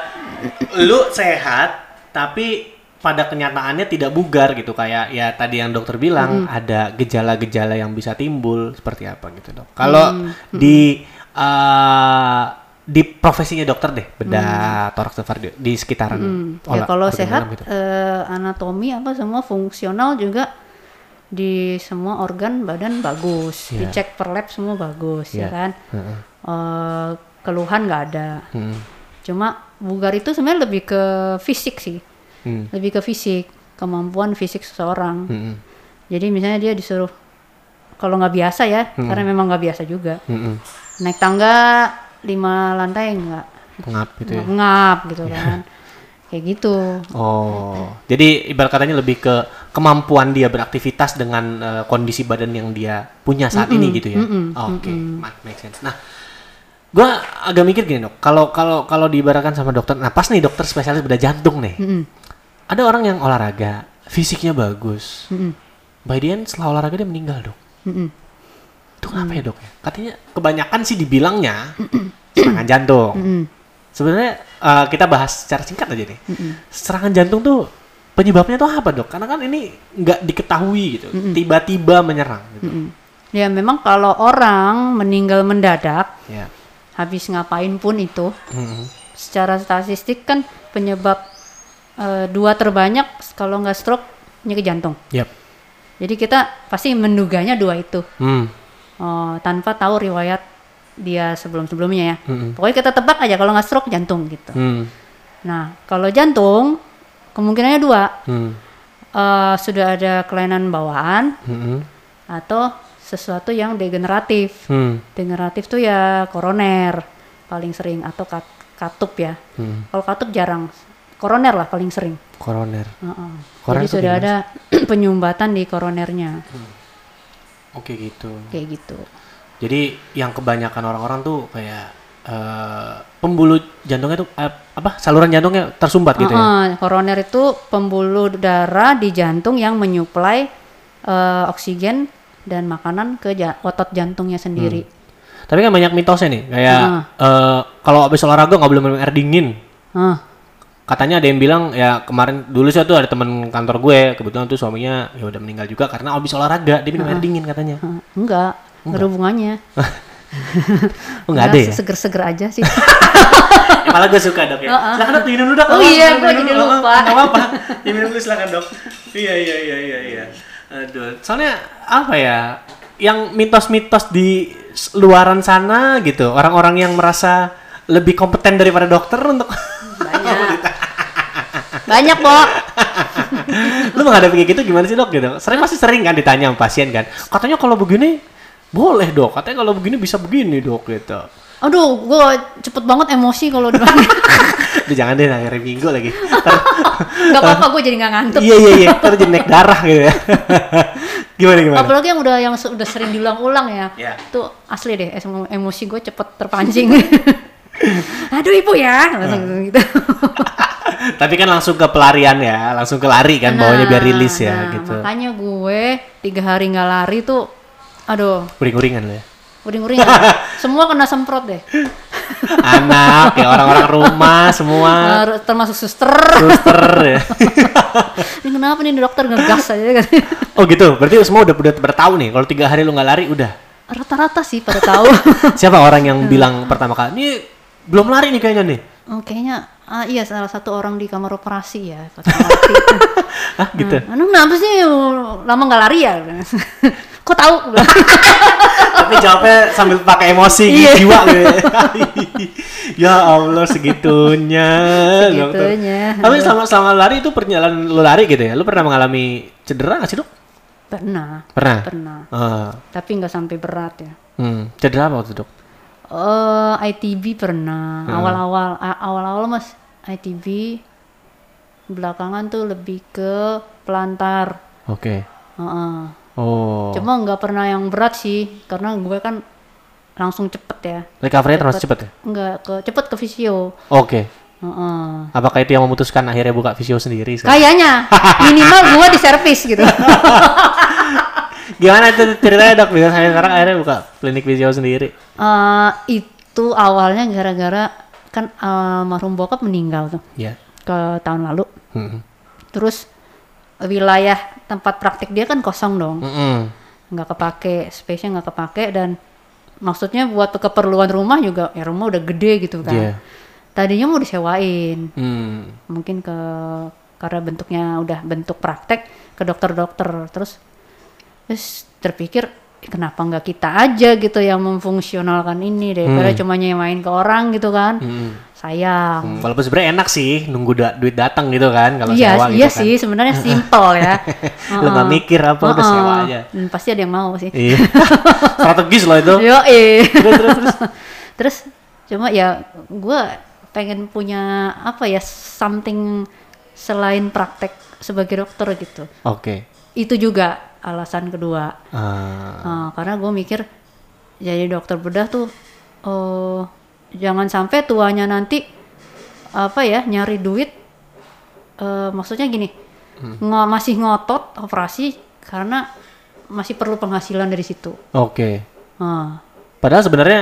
lu sehat tapi pada kenyataannya tidak bugar gitu kayak ya tadi yang dokter bilang ada gejala-gejala yang bisa timbul seperti apa gitu dok. Kalau di eh, di profesinya dokter deh bedah toraks dan kardio di sekitaran Ya olah- kalau sehat gitu. eh, anatomi apa semua fungsional juga di semua organ badan bagus, Iya. dicek per lab semua bagus Iya. ya kan. Heeh. Eh, keluhan nggak ada. Hmm. Cuma bugar itu sebenarnya lebih ke fisik sih, Hmm. lebih ke fisik, kemampuan fisik seseorang. Hmm. Jadi misalnya dia disuruh kalau nggak biasa ya, karena memang nggak biasa juga. Hmm. Naik tangga lima lantai nggak Pengap gitu ya. ngap gitu kan. Kayak gitu. Oh, jadi ibarat katanya lebih ke kemampuan dia beraktivitas dengan eh, kondisi badan yang dia punya saat ini gitu ya. Oke, ma- make sense. Nah, gua agak mikir gini dok, kalau kalau kalau diibaratkan sama dokter, nah pas nih dokter spesialis bedah jantung nih, Mm-mm. ada orang yang olahraga, fisiknya bagus, Mm-mm. by the end setelah olahraga dia meninggal dok. Mm-mm. Itu kenapa ya dok? ya? Katanya kebanyakan sih dibilangnya serangan jantung. Sebenarnya eh, kita bahas secara singkat aja nih. Serangan jantung tuh penyebabnya tuh apa dok? Karena kan ini nggak diketahui gitu, tiba-tiba menyerang. Gitu. Ya memang kalau orang meninggal mendadak, Ya. habis ngapain pun itu, secara statistik kan penyebab eh, dua terbanyak kalau nggak stroke penyakit jantung. Yap. Jadi kita pasti menduganya dua itu, Hmm. Oh, tanpa tahu riwayat dia sebelum-sebelumnya ya. Mm-mm. Pokoknya kita tebak aja kalau nggak stroke jantung gitu. Hmm. Nah kalau jantung kemungkinannya dua, Hmm. Eh, sudah ada kelainan bawaan Hmm. atau sesuatu yang degeneratif. Hmm. Degeneratif tuh ya koroner paling sering atau kat- katup ya. Hmm. Kalau katup jarang, koroner lah paling sering. Koroner. Heeh. Koroner Jadi sudah ada penyumbatan di koronernya, Oke gitu. kayak gitu. Jadi yang kebanyakan orang-orang tuh kayak eh, pembuluh jantungnya tuh eh, apa? Saluran jantungnya tersumbat gitu ya. Koroner itu pembuluh darah di jantung yang menyuplai eh, oksigen dan makanan ke ja- otot jantungnya sendiri. Tapi kan banyak mitosnya nih, kayak Heeh. eh, kalau habis olahraga nggak boleh minum air dingin. Heeh. Katanya ada yang bilang ya kemarin dulu saya tuh ada teman kantor gue kebetulan tuh suaminya ya udah meninggal juga karena habis olahraga dia minum air dingin katanya. Enggak, enggak ada hubungannya. Oh nggak ada ya? Seger-seger aja sih. ya malah gue suka dok ya. Silakan dok minum dulu dok. Oh iya, dulu. jadi lupa. Nggak apa-apa. Ya minum dulu silakan dok. Iya iya iya iya iya. Aduh, soalnya apa ya? Yang mitos-mitos di luaran sana gitu, orang-orang yang merasa lebih kompeten daripada dokter untuk. Banyak, Pok. lu menghadapi kayak gitu gimana sih dok gitu sering pasti sering kan ditanya sama pasien kan katanya kalau begini boleh dok katanya kalau begini bisa begini dok gitu Aduh, gue cepet banget emosi kalau udah Udah jangan deh hari minggu lagi Ntar- Gak apa-apa, gue jadi gak ngantuk. iya iya iya terus jadi naik darah gitu ya gimana gimana Apalagi yang udah yang udah sering diulang-ulang ya. Iya. Tuh asli deh emo- emosi gue cepet terpancing. Aduh ibu ya, langsung gitu. tapi kan langsung ke pelarian ya langsung ke lari kan bawanya biar rilis ya nah, gitu Makanya gue tiga hari nggak lari tuh, aduh, uring-uringan ya uring-uringan. Semua kena semprot deh. anak ya orang-orang rumah semua Eh, termasuk suster. suster ya Ini kenapa nih dokter ngegas aja kan? oh gitu berarti semua udah udah bertahu nih kalau tiga hari lu nggak lari udah Rata-rata sih pada tahu. siapa orang yang bilang pertama kali ini belum lari nih kayaknya nih Oh, kayaknya ah, iya salah satu orang di kamar operasi ya pas ngelatih. ah gitu Anu kenapa sih lama nggak lari ya? Kok tahu? tapi jawabnya sambil pakai emosi Iya. jiwa gitu ya. Allah segitunya. Segitunya. tapi selama selama lari itu perjalanan lu lari gitu ya lu pernah mengalami cedera nggak sih dok pernah, pernah pernah. Ah, Tapi nggak sampai berat ya. hmm. cedera apa waktu itu, dok Eh, ITB pernah. Awal-awal a- awal-awal Mas ITB belakangan tuh lebih ke pelantar. oke Heeh. oh Cuma nggak pernah yang berat sih, karena gue kan langsung cepet ya. recovery termasuk cepet ya Nggak ke cepet ke visio. oke Heeh. apakah itu yang memutuskan akhirnya buka visio sendiri sekarang? Kayaknya minimal gue di servis gitu. Gimana tuh ceritanya dok? Bisa saya sekarang akhirnya buka klinik visio sendiri. Eh, itu awalnya gara-gara kan almarhum bokap meninggal tuh Iya. ke tahun lalu. Mm-mm. Terus wilayah tempat praktik dia kan kosong dong, Mm-mm. nggak kepake, space-nya nggak kepake dan maksudnya buat keperluan rumah juga ya rumah udah gede gitu kan. Iya. Tadinya mau disewain, Hmm. mungkin ke karena bentuknya udah bentuk praktek ke dokter-dokter terus terus terpikir "Eh, kenapa nggak kita aja gitu yang memfungsionalkan ini daripada cuma nyewain ke orang gitu kan Mm-mm. sayang Hmm, Walaupun sebenarnya enak sih nunggu da- duit datang gitu kan kalau iya sewa gitu iya kan. sih sebenarnya simple ya Lu nggak mikir apa udah Heeh. sewa aja. Dan pasti ada yang mau sih Iya. Strategis loh itu. yo Terus terus terus. terus cuma ya gue pengen punya apa ya something selain praktek sebagai dokter gitu Oke. itu juga alasan kedua Ah, Nah, karena gue mikir jadi dokter bedah tuh oh jangan sampai tuanya nanti apa ya nyari duit eh, maksudnya gini ngo- masih ngotot operasi karena masih perlu penghasilan dari situ Oke. Nah, Padahal sebenarnya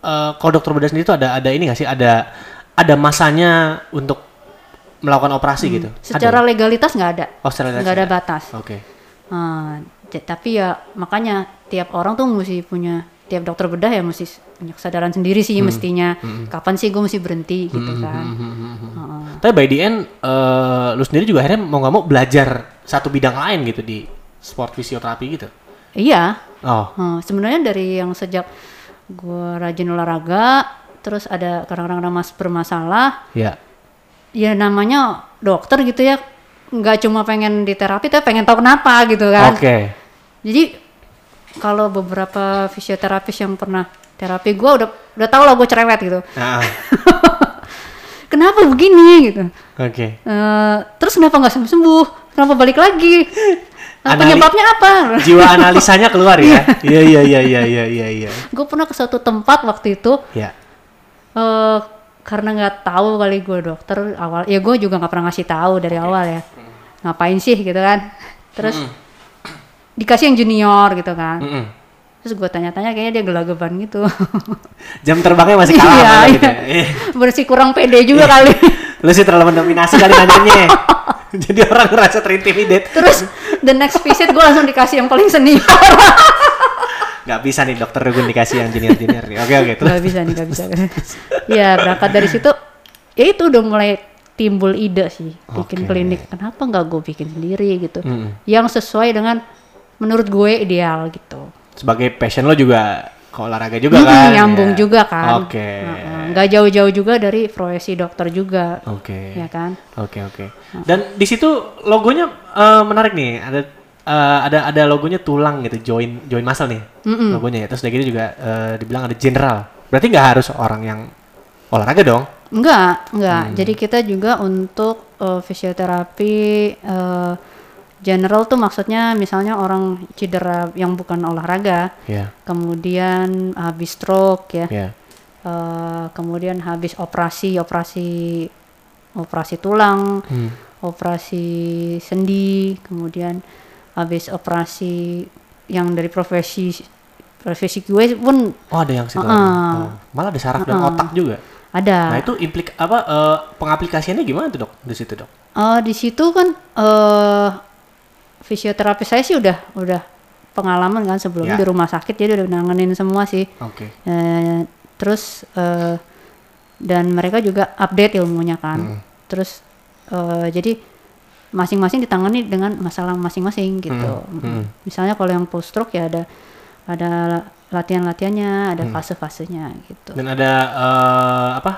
eh, kalau dokter bedah sendiri tuh ada ada ini nggak sih? Ada ada masanya untuk melakukan operasi gitu. Ada secara ya? legalitas nggak ada Oh, secara nggak ada legalitas batas Oke. Nah, j- tapi ya makanya tiap orang tuh mesti punya tiap dokter bedah ya mesti punya kesadaran sendiri sih mestinya. Kapan sih gue mesti berhenti gitu kan. Heeh. Tapi by the end, eh, lu sendiri juga akhirnya mau nggak mau belajar satu bidang lain gitu di sport fisioterapi gitu. iya. Oh, Heeh, sebenarnya dari yang sejak gue rajin olahraga terus ada kadang-kadang ada mas bermasalah ya. ya namanya dokter gitu ya nggak cuma pengen di terapi tapi pengen tahu kenapa gitu kan Oke. Jadi kalau beberapa fisioterapis yang pernah terapi gue udah udah tau lah gue cerewet gitu. Ah, Kenapa begini gitu? Oke. Eh, terus kenapa nggak sembuh sembuh? Kenapa balik lagi? Anali- penyebabnya apa? Jiwa analisanya keluar ya. Iya iya iya iya iya iya iya. gue pernah ke suatu tempat waktu itu Ya. eh karena nggak tahu kali gue dokter awal. Ya gue juga nggak pernah ngasih tahu dari awal ya. Ngapain sih gitu kan? Terus dikasih yang junior gitu kan. Mm-mm. Terus gue tanya-tanya kayaknya dia gelagaban gitu. Jam terbangnya masih kalah Iya, gitu. iya. ya. Eh, Bersih kurang pede juga kali. Lu sih terlalu mendominasi kali nanyanya. Jadi orang ngerasa terintimidate. Terus the next visit gue langsung dikasih yang paling senior. Nggak bisa nih dokter Rugun dikasih yang junior-junior. nih. Oke oke. Terus. Gak bisa nih, gak bisa. ya berangkat dari situ, ya itu udah mulai timbul ide sih bikin Oke. klinik. Kenapa nggak gue bikin sendiri gitu? Mm-mm. Yang sesuai dengan menurut gue ideal gitu. Sebagai passion lo juga ke olahraga juga Mm-mm, kan? nyambung Ya. juga kan. Oke. Heeh, Nggak jauh-jauh juga dari profesi dokter juga, Oke. ya kan? Oke oke. Dan di situ logonya eh, menarik nih. Ada eh, ada ada logonya tulang gitu, join join muscle nih logonya ya. Terus udah gitu juga eh, dibilang ada general. Berarti nggak harus orang yang olahraga dong? Enggak, enggak. Hmm. Jadi kita juga untuk eh, fisioterapi eh, general tuh maksudnya misalnya orang cedera yang bukan olahraga, Ya. kemudian habis stroke ya, Ya. eh, kemudian habis operasi, operasi operasi tulang, Hmm. operasi sendi, kemudian habis operasi yang dari profesi profesi gue pun Oh ada yang situ. Ada. Oh, malah ada saraf dan Uh-uh. otak juga. ada. Nah itu implik apa eh, pengaplikasiannya gimana tuh dok di situ dok? Eh, di situ kan eh fisioterapi saya sih udah udah pengalaman kan sebelumnya Ya. di rumah sakit jadi udah nanganin semua sih. Oke. Eh, terus eh, dan mereka juga update ilmunya kan. Hmm. Terus eh, jadi masing-masing ditangani dengan masalah masing-masing gitu. Hmm, hmm. Misalnya kalau yang post stroke ya ada ada latihan-latihannya, ada Hmm. fase-fasenya gitu. Dan ada eh, apa?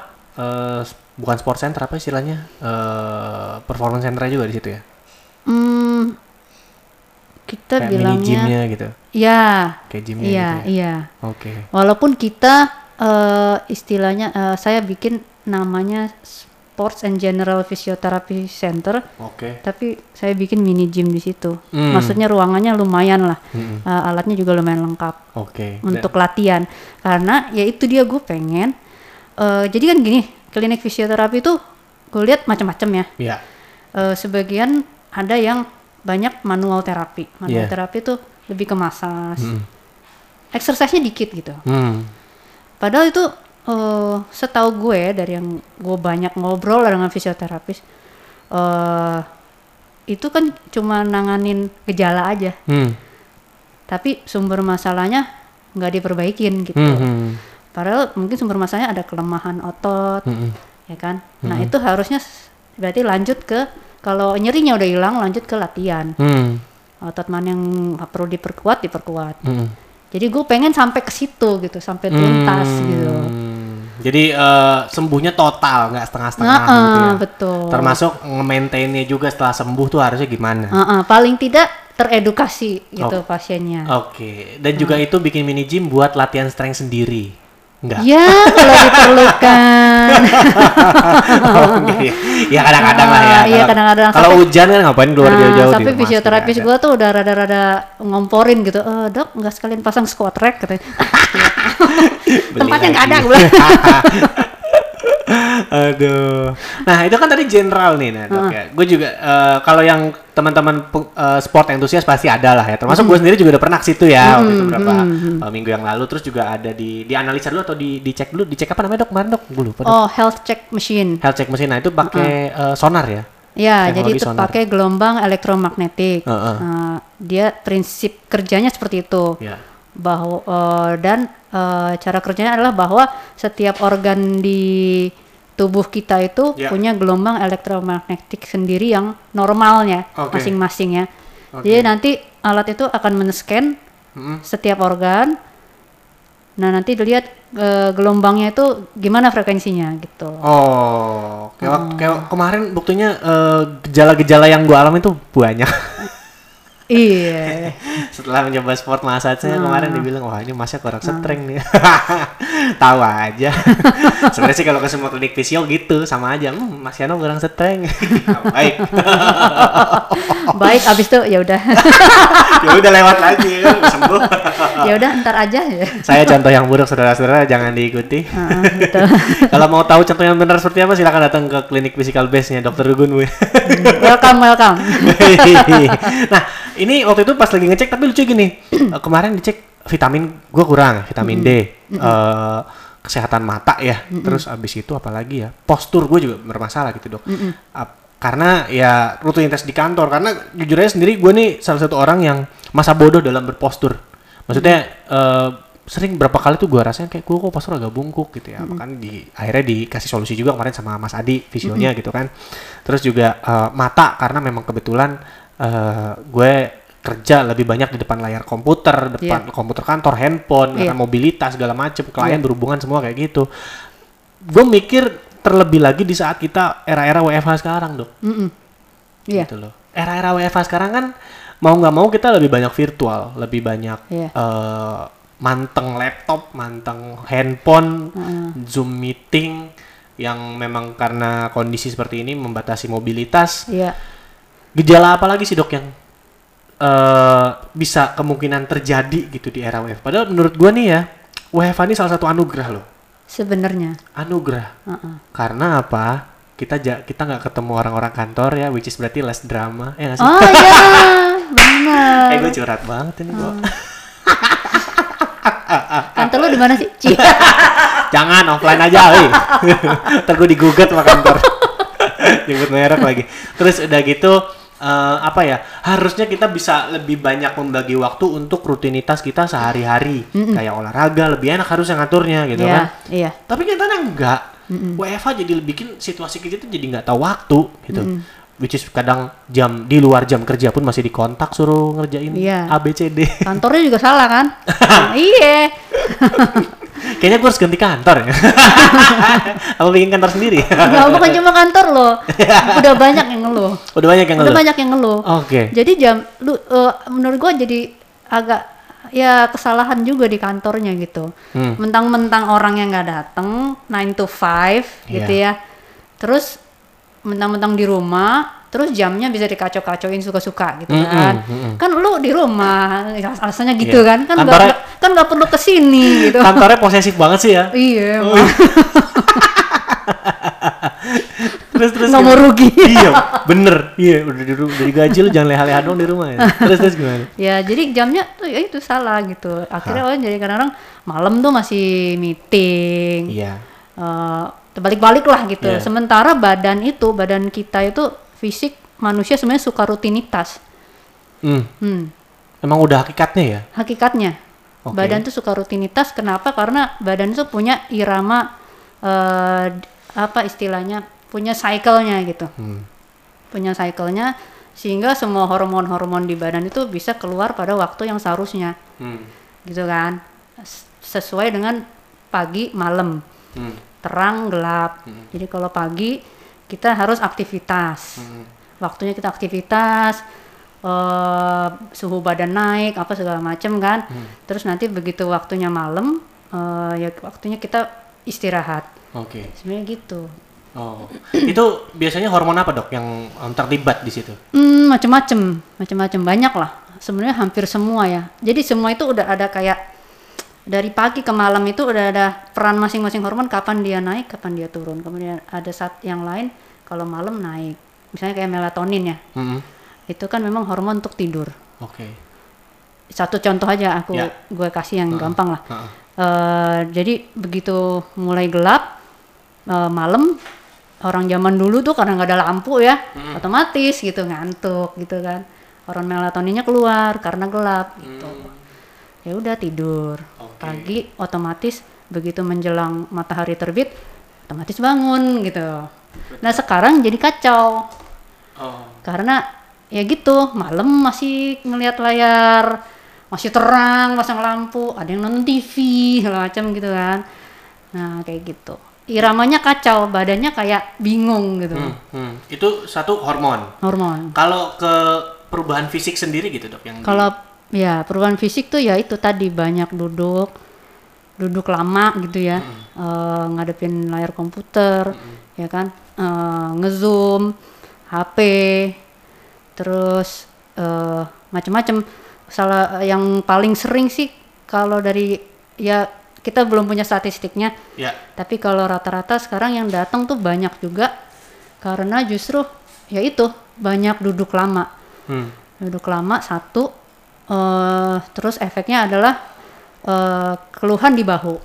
S- bukan sport center apa istilahnya? Eh, performance center juga di situ ya. Hmm, kita Kayak mini bilangnya gymnya gitu. ya Kayak gymnya Iya, gitu ya. iya. Oke. Walaupun kita eh, istilahnya eh, saya bikin namanya Sports and General Physiotherapy Center, Oke. tapi saya bikin mini gym di situ. Hmm. Maksudnya ruangannya lumayan lah, Mm-mm. Eh, alatnya juga lumayan lengkap Oke. untuk latihan. Karena ya itu dia gue pengen. eh, jadi kan gini, klinik fisioterapi itu gue lihat macam-macam ya. Ya. Eh, sebagian ada yang banyak manual terapi. Manual Iya. terapi itu lebih ke massage. Exercise-nya dikit gitu. Hmm. Padahal itu eh setahu gue dari yang gue banyak ngobrol dengan fisioterapis, eh itu kan cuma nanganin gejala aja, Hmm. tapi sumber masalahnya nggak diperbaikin gitu. Hmm. hmm. Padahal mungkin sumber masalahnya ada kelemahan otot, Hmm. ya kan. Nah itu harusnya berarti lanjut ke kalau nyerinya udah hilang lanjut ke latihan. Hmm. Otot mana yang perlu diperkuat diperkuat. Hmm. Jadi gue pengen sampai ke situ gitu, sampai tuntas gitu. Jadi eh, sembuhnya total, nggak setengah-setengah Nah, gitu ya. betul. Termasuk nge-maintainnya juga setelah sembuh tuh harusnya gimana? Heeh, paling tidak teredukasi gitu pasiennya. Oke, dan juga Hmm. itu bikin mini gym buat latihan strength sendiri. Enggak. Ya kalau diperlukan. Oh, enggak ya. Ya kadang-kadang lah ya. Ah, iya, kadang-kadang. Kalau hujan kan ngapain keluar Nah, jauh-jauh rumah, fisioterapis gue tuh udah rada-rada ngomporin gitu. Eh dok, nggak sekalian pasang squat rack katanya. Tempatnya nggak ada, gue bilang. Aduh. Nah, itu kan tadi general nih, nah, Dok, ya. Gue juga eh, kalau yang teman-teman eh, sport entusias pasti ada lah ya. Termasuk gue sendiri juga udah pernah ke situ ya waktu itu beberapa eh, minggu yang lalu. Terus juga ada di dianalisa dulu atau di dicek dulu, dicek apa namanya dok kemarin dok? Gue lupa. Dok. Oh, health check machine. Health check mesin. Nah itu pakai eh, sonar ya. Ya, Teknologi jadi itu sonar. pakai gelombang elektromagnetik. Heeh. Nah, dia prinsip kerjanya seperti itu. Ya. Bahwa eh, dan eh, cara kerjanya adalah bahwa setiap organ di tubuh kita itu Ya. punya gelombang elektromagnetik sendiri yang normalnya Oke. masing-masing ya. Oke. Jadi nanti alat itu akan men-scan Mm-mm. setiap organ. Nah, nanti dilihat eh, gelombangnya itu gimana frekuensinya gitu. Oh, kayak, wak- kayak kemarin buktinya eh, gejala-gejala yang gue alami tuh banyak. Iya. Setelah mencoba sport massage-nya Ah. kemarin dibilang wah ini masnya kurang strength nih. Tahu aja. Sebenarnya sih kalau ke semua klinik fisio gitu sama aja. Hmm, Mas Yano kurang strength. Baik. Baik, abis itu ya udah. ya udah lewat lagi ya, sembuh. ya udah ntar aja ya. Saya contoh yang buruk saudara-saudara jangan diikuti. Betul. kalau mau tahu contoh yang benar seperti apa silakan datang ke klinik physical base-nya Dr. Gun. Wi. welcome, welcome. nah, ini waktu itu pas lagi ngecek tapi lucu gini. Eh, kemarin dicek vitamin gua kurang, vitamin D. eh, kesehatan mata ya. Terus abis itu apalagi ya? Postur gue juga bermasalah gitu, Dok. Ap- karena ya rutinitas di kantor karena jujur aja sendiri gue nih salah satu orang yang masa bodoh dalam berpostur. Maksudnya eh, sering berapa kali tuh gue rasain kayak gue kok postur agak bungkuk gitu ya. Makanya di akhirnya dikasih solusi juga kemarin sama Mas Adi visionya gitu kan. Terus juga eh, mata karena memang kebetulan eh, gue kerja lebih banyak di depan layar komputer, depan komputer kantor, handphone, karena Iya. mobilitas segala macem, klien berhubungan semua kayak gitu. Gue mikir terlebih lagi di saat kita era-era WFH sekarang, dok. Mm-mm. Iya. Gitu loh. Era-era WFH sekarang kan mau nggak mau kita lebih banyak virtual, lebih banyak Iya. eh, manteng laptop, manteng handphone, zoom meeting yang memang karena kondisi seperti ini membatasi mobilitas. Iya. Gejala apa lagi sih dok yang eh, bisa kemungkinan terjadi gitu di era WFH? Padahal menurut gua nih ya, WFH ini salah satu anugerah loh. Sebenarnya. Anugerah. Heeh. Karena apa? Kita ja- kita nggak ketemu orang-orang kantor ya, which is berarti less drama. Ya nggak sih? Oh iya, benar. Eh gue curhat banget ini gua. Kantor lu di mana sih? Jangan offline aja, wih. Ntar gue digugat sama kantor. Nyebut merek lagi. Terus udah gitu eh, apa ya? Harusnya kita bisa lebih banyak membagi waktu untuk rutinitas kita sehari-hari. Kayak olahraga lebih enak harusnya ngaturnya gitu Iya, kan. iya. Tapi nyatanya enggak. WFH jadi bikin situasi kita tuh jadi nggak tahu waktu gitu. Which is kadang jam di luar jam kerja pun masih dikontak suruh ngerjain Iya. A B C D. Kantornya juga salah kan? iya. Kayaknya gue harus ganti kantor ya. Apa bikin kantor sendiri? Enggak, bukan cuma kantor loh. Udah banyak yang ngeluh. Udah banyak yang Udah ngeluh. banyak yang ngeluh. Oke. Jadi jam lu eh, menurut gua jadi agak ya kesalahan juga di kantornya gitu. Hmm. Mentang-mentang orang yang nggak datang 9 to 5 gitu Iya. ya. Terus mentang-mentang di rumah terus jamnya bisa dikacau-kacauin suka-suka gitu kan. mm-mm. Kan lu di rumah alasannya gitu Iya. kan. Kan nggak- kan nggak perlu ke sini gitu. Kantornya posesif banget sih ya. Iya. Oh, terus terus nggak mau rugi iya bener iya udah di udah digaji lu jangan leha-leha dong di rumah ya terus terus gimana ya jadi jamnya tuh ya itu salah gitu akhirnya orang jadi kadang-kadang malam tuh masih meeting iya eh, terbalik-balik lah gitu Iya. sementara badan itu badan kita itu fisik manusia sebenarnya suka rutinitas hmm. hmm. emang udah hakikatnya ya hakikatnya Oke. badan tuh suka rutinitas kenapa karena badan itu punya irama d- apa istilahnya punya cycle-nya gitu hmm. punya cycle-nya sehingga semua hormon-hormon di badan itu bisa keluar pada waktu yang seharusnya Hmm. gitu kan sesuai dengan pagi malam Hmm. terang gelap jadi kalau pagi kita harus aktivitas. Hmm. waktunya kita aktivitas eh, suhu badan naik apa segala macam kan. Terus nanti begitu waktunya malam eh, ya waktunya kita istirahat. Oke. Sebenarnya gitu. Oh. Itu biasanya hormon apa dok yang um, terlibat di situ? Hmm, macem-macem. Macem-macem. Banyak lah sebenarnya hampir semua ya. Jadi semua itu udah ada kayak dari pagi ke malam itu udah ada peran masing-masing hormon kapan dia naik kapan dia turun. Kemudian ada saat yang lain kalau malam naik. Misalnya kayak melatonin ya. Hmm. itu kan memang hormon untuk tidur. Oke. Satu contoh aja aku Ya. gue kasih yang gampang lah. Heeh. Eh, jadi begitu mulai gelap eh, malam orang zaman dulu tuh karena nggak ada lampu ya otomatis gitu ngantuk gitu kan. Hormon melatoninnya keluar karena gelap gitu. Ya udah tidur. Pagi otomatis begitu menjelang matahari terbit otomatis bangun gitu. Nah sekarang jadi kacau. Oh. Karena ya gitu malam masih ngelihat layar masih terang pasang lampu ada yang nonton TV segala macam gitu kan. Nah kayak gitu. Iramanya kacau badannya kayak bingung gitu. Hmm, hmm. Itu satu hormon. hormon. Kalau ke perubahan fisik sendiri gitu dok, yang di- kalau ya perubahan fisik tuh ya itu tadi banyak duduk duduk lama gitu ya. Eh, ngadepin layar komputer ya kan? Eh, ngezoom HP terus eh, macam-macam salah yang paling sering sih kalau dari ya kita belum punya statistiknya ya, tapi kalau rata-rata sekarang yang datang tuh banyak juga karena justru ya itu banyak duduk lama. Hmm. duduk lama satu eh terus efeknya adalah eh, keluhan di bahu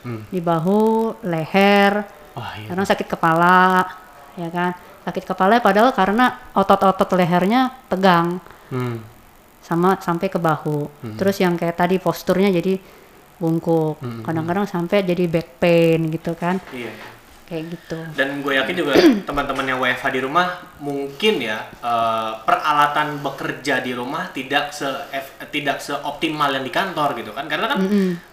Hmm. di bahu leher Wah, iya. karena sakit kepala ya kan sakit kepala padahal karena otot-otot lehernya tegang Hmm. sama sampai ke bahu terus yang kayak tadi posturnya jadi bungkuk kadang-kadang sampai jadi back pain gitu kan Iya. Kayak gitu Dan gue yakin juga teman-teman yang WFH di rumah mungkin ya eh, peralatan bekerja di rumah tidak se tidak seoptimal yang di kantor gitu kan karena kan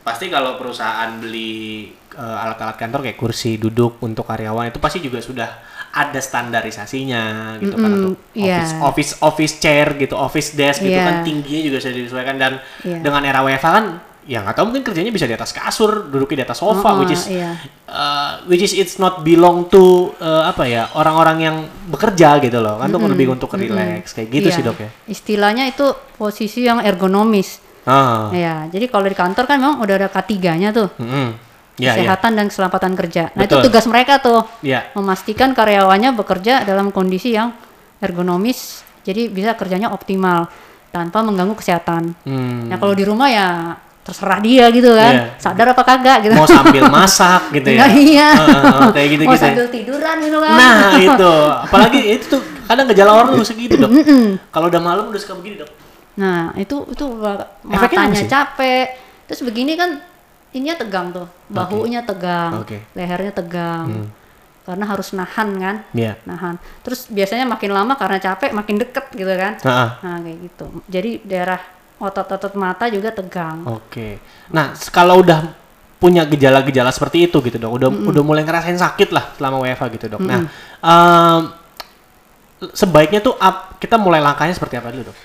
pasti kalau perusahaan beli eh, alat-alat kantor kayak kursi duduk untuk karyawan itu pasti juga sudah ada standarisasinya gitu kan untuk iya. office office office chair gitu office desk gitu Iya. kan tingginya juga sudah disesuaikan dan Iya. dengan era WFH kan ya nggak tahu mungkin kerjanya bisa di atas kasur duduknya di atas sofa Oh, which is iya. uh, which is it's not belong to uh, apa ya orang-orang yang bekerja gitu loh. Kan tuh lebih untuk relax kayak gitu Iya. sih dok ya. Istilahnya itu posisi yang ergonomis. Ah. Ya jadi kalau di kantor kan memang udah ada K3-nya tuh. Mm-mm. ya ya. Kesehatan dan keselamatan kerja. Nah Betul. itu tugas mereka tuh. Ya. Memastikan karyawannya bekerja dalam kondisi yang ergonomis jadi bisa kerjanya optimal tanpa mengganggu kesehatan. Hmm. nah kalau di rumah ya terserah dia gitu kan Iya. sadar apa kagak gitu mau sambil masak gitu ya Nah, iya ah, ah, kayak gitu mau gitu sambil tiduran gitu kan nah itu apalagi itu tuh kadang gejala orang tuh segitu dok kalau udah malam udah suka begini dok Nah, itu itu matanya capek. Terus begini kan ininya tegang tuh, bahunya tegang, Oke. Hmm. lehernya tegang. Karena harus nahan kan? Iya. Nahan. Terus biasanya makin lama karena capek makin deket gitu kan. Ah, ah. Nah, kayak gitu. Jadi daerah otot-otot mata juga tegang. Oke. Nah, kalau udah punya gejala-gejala seperti itu gitu dok, udah udah mulai ngerasain sakit lah selama WFH gitu dok. Nah, em, sebaiknya tuh ap- kita mulai langkahnya seperti apa dulu dok?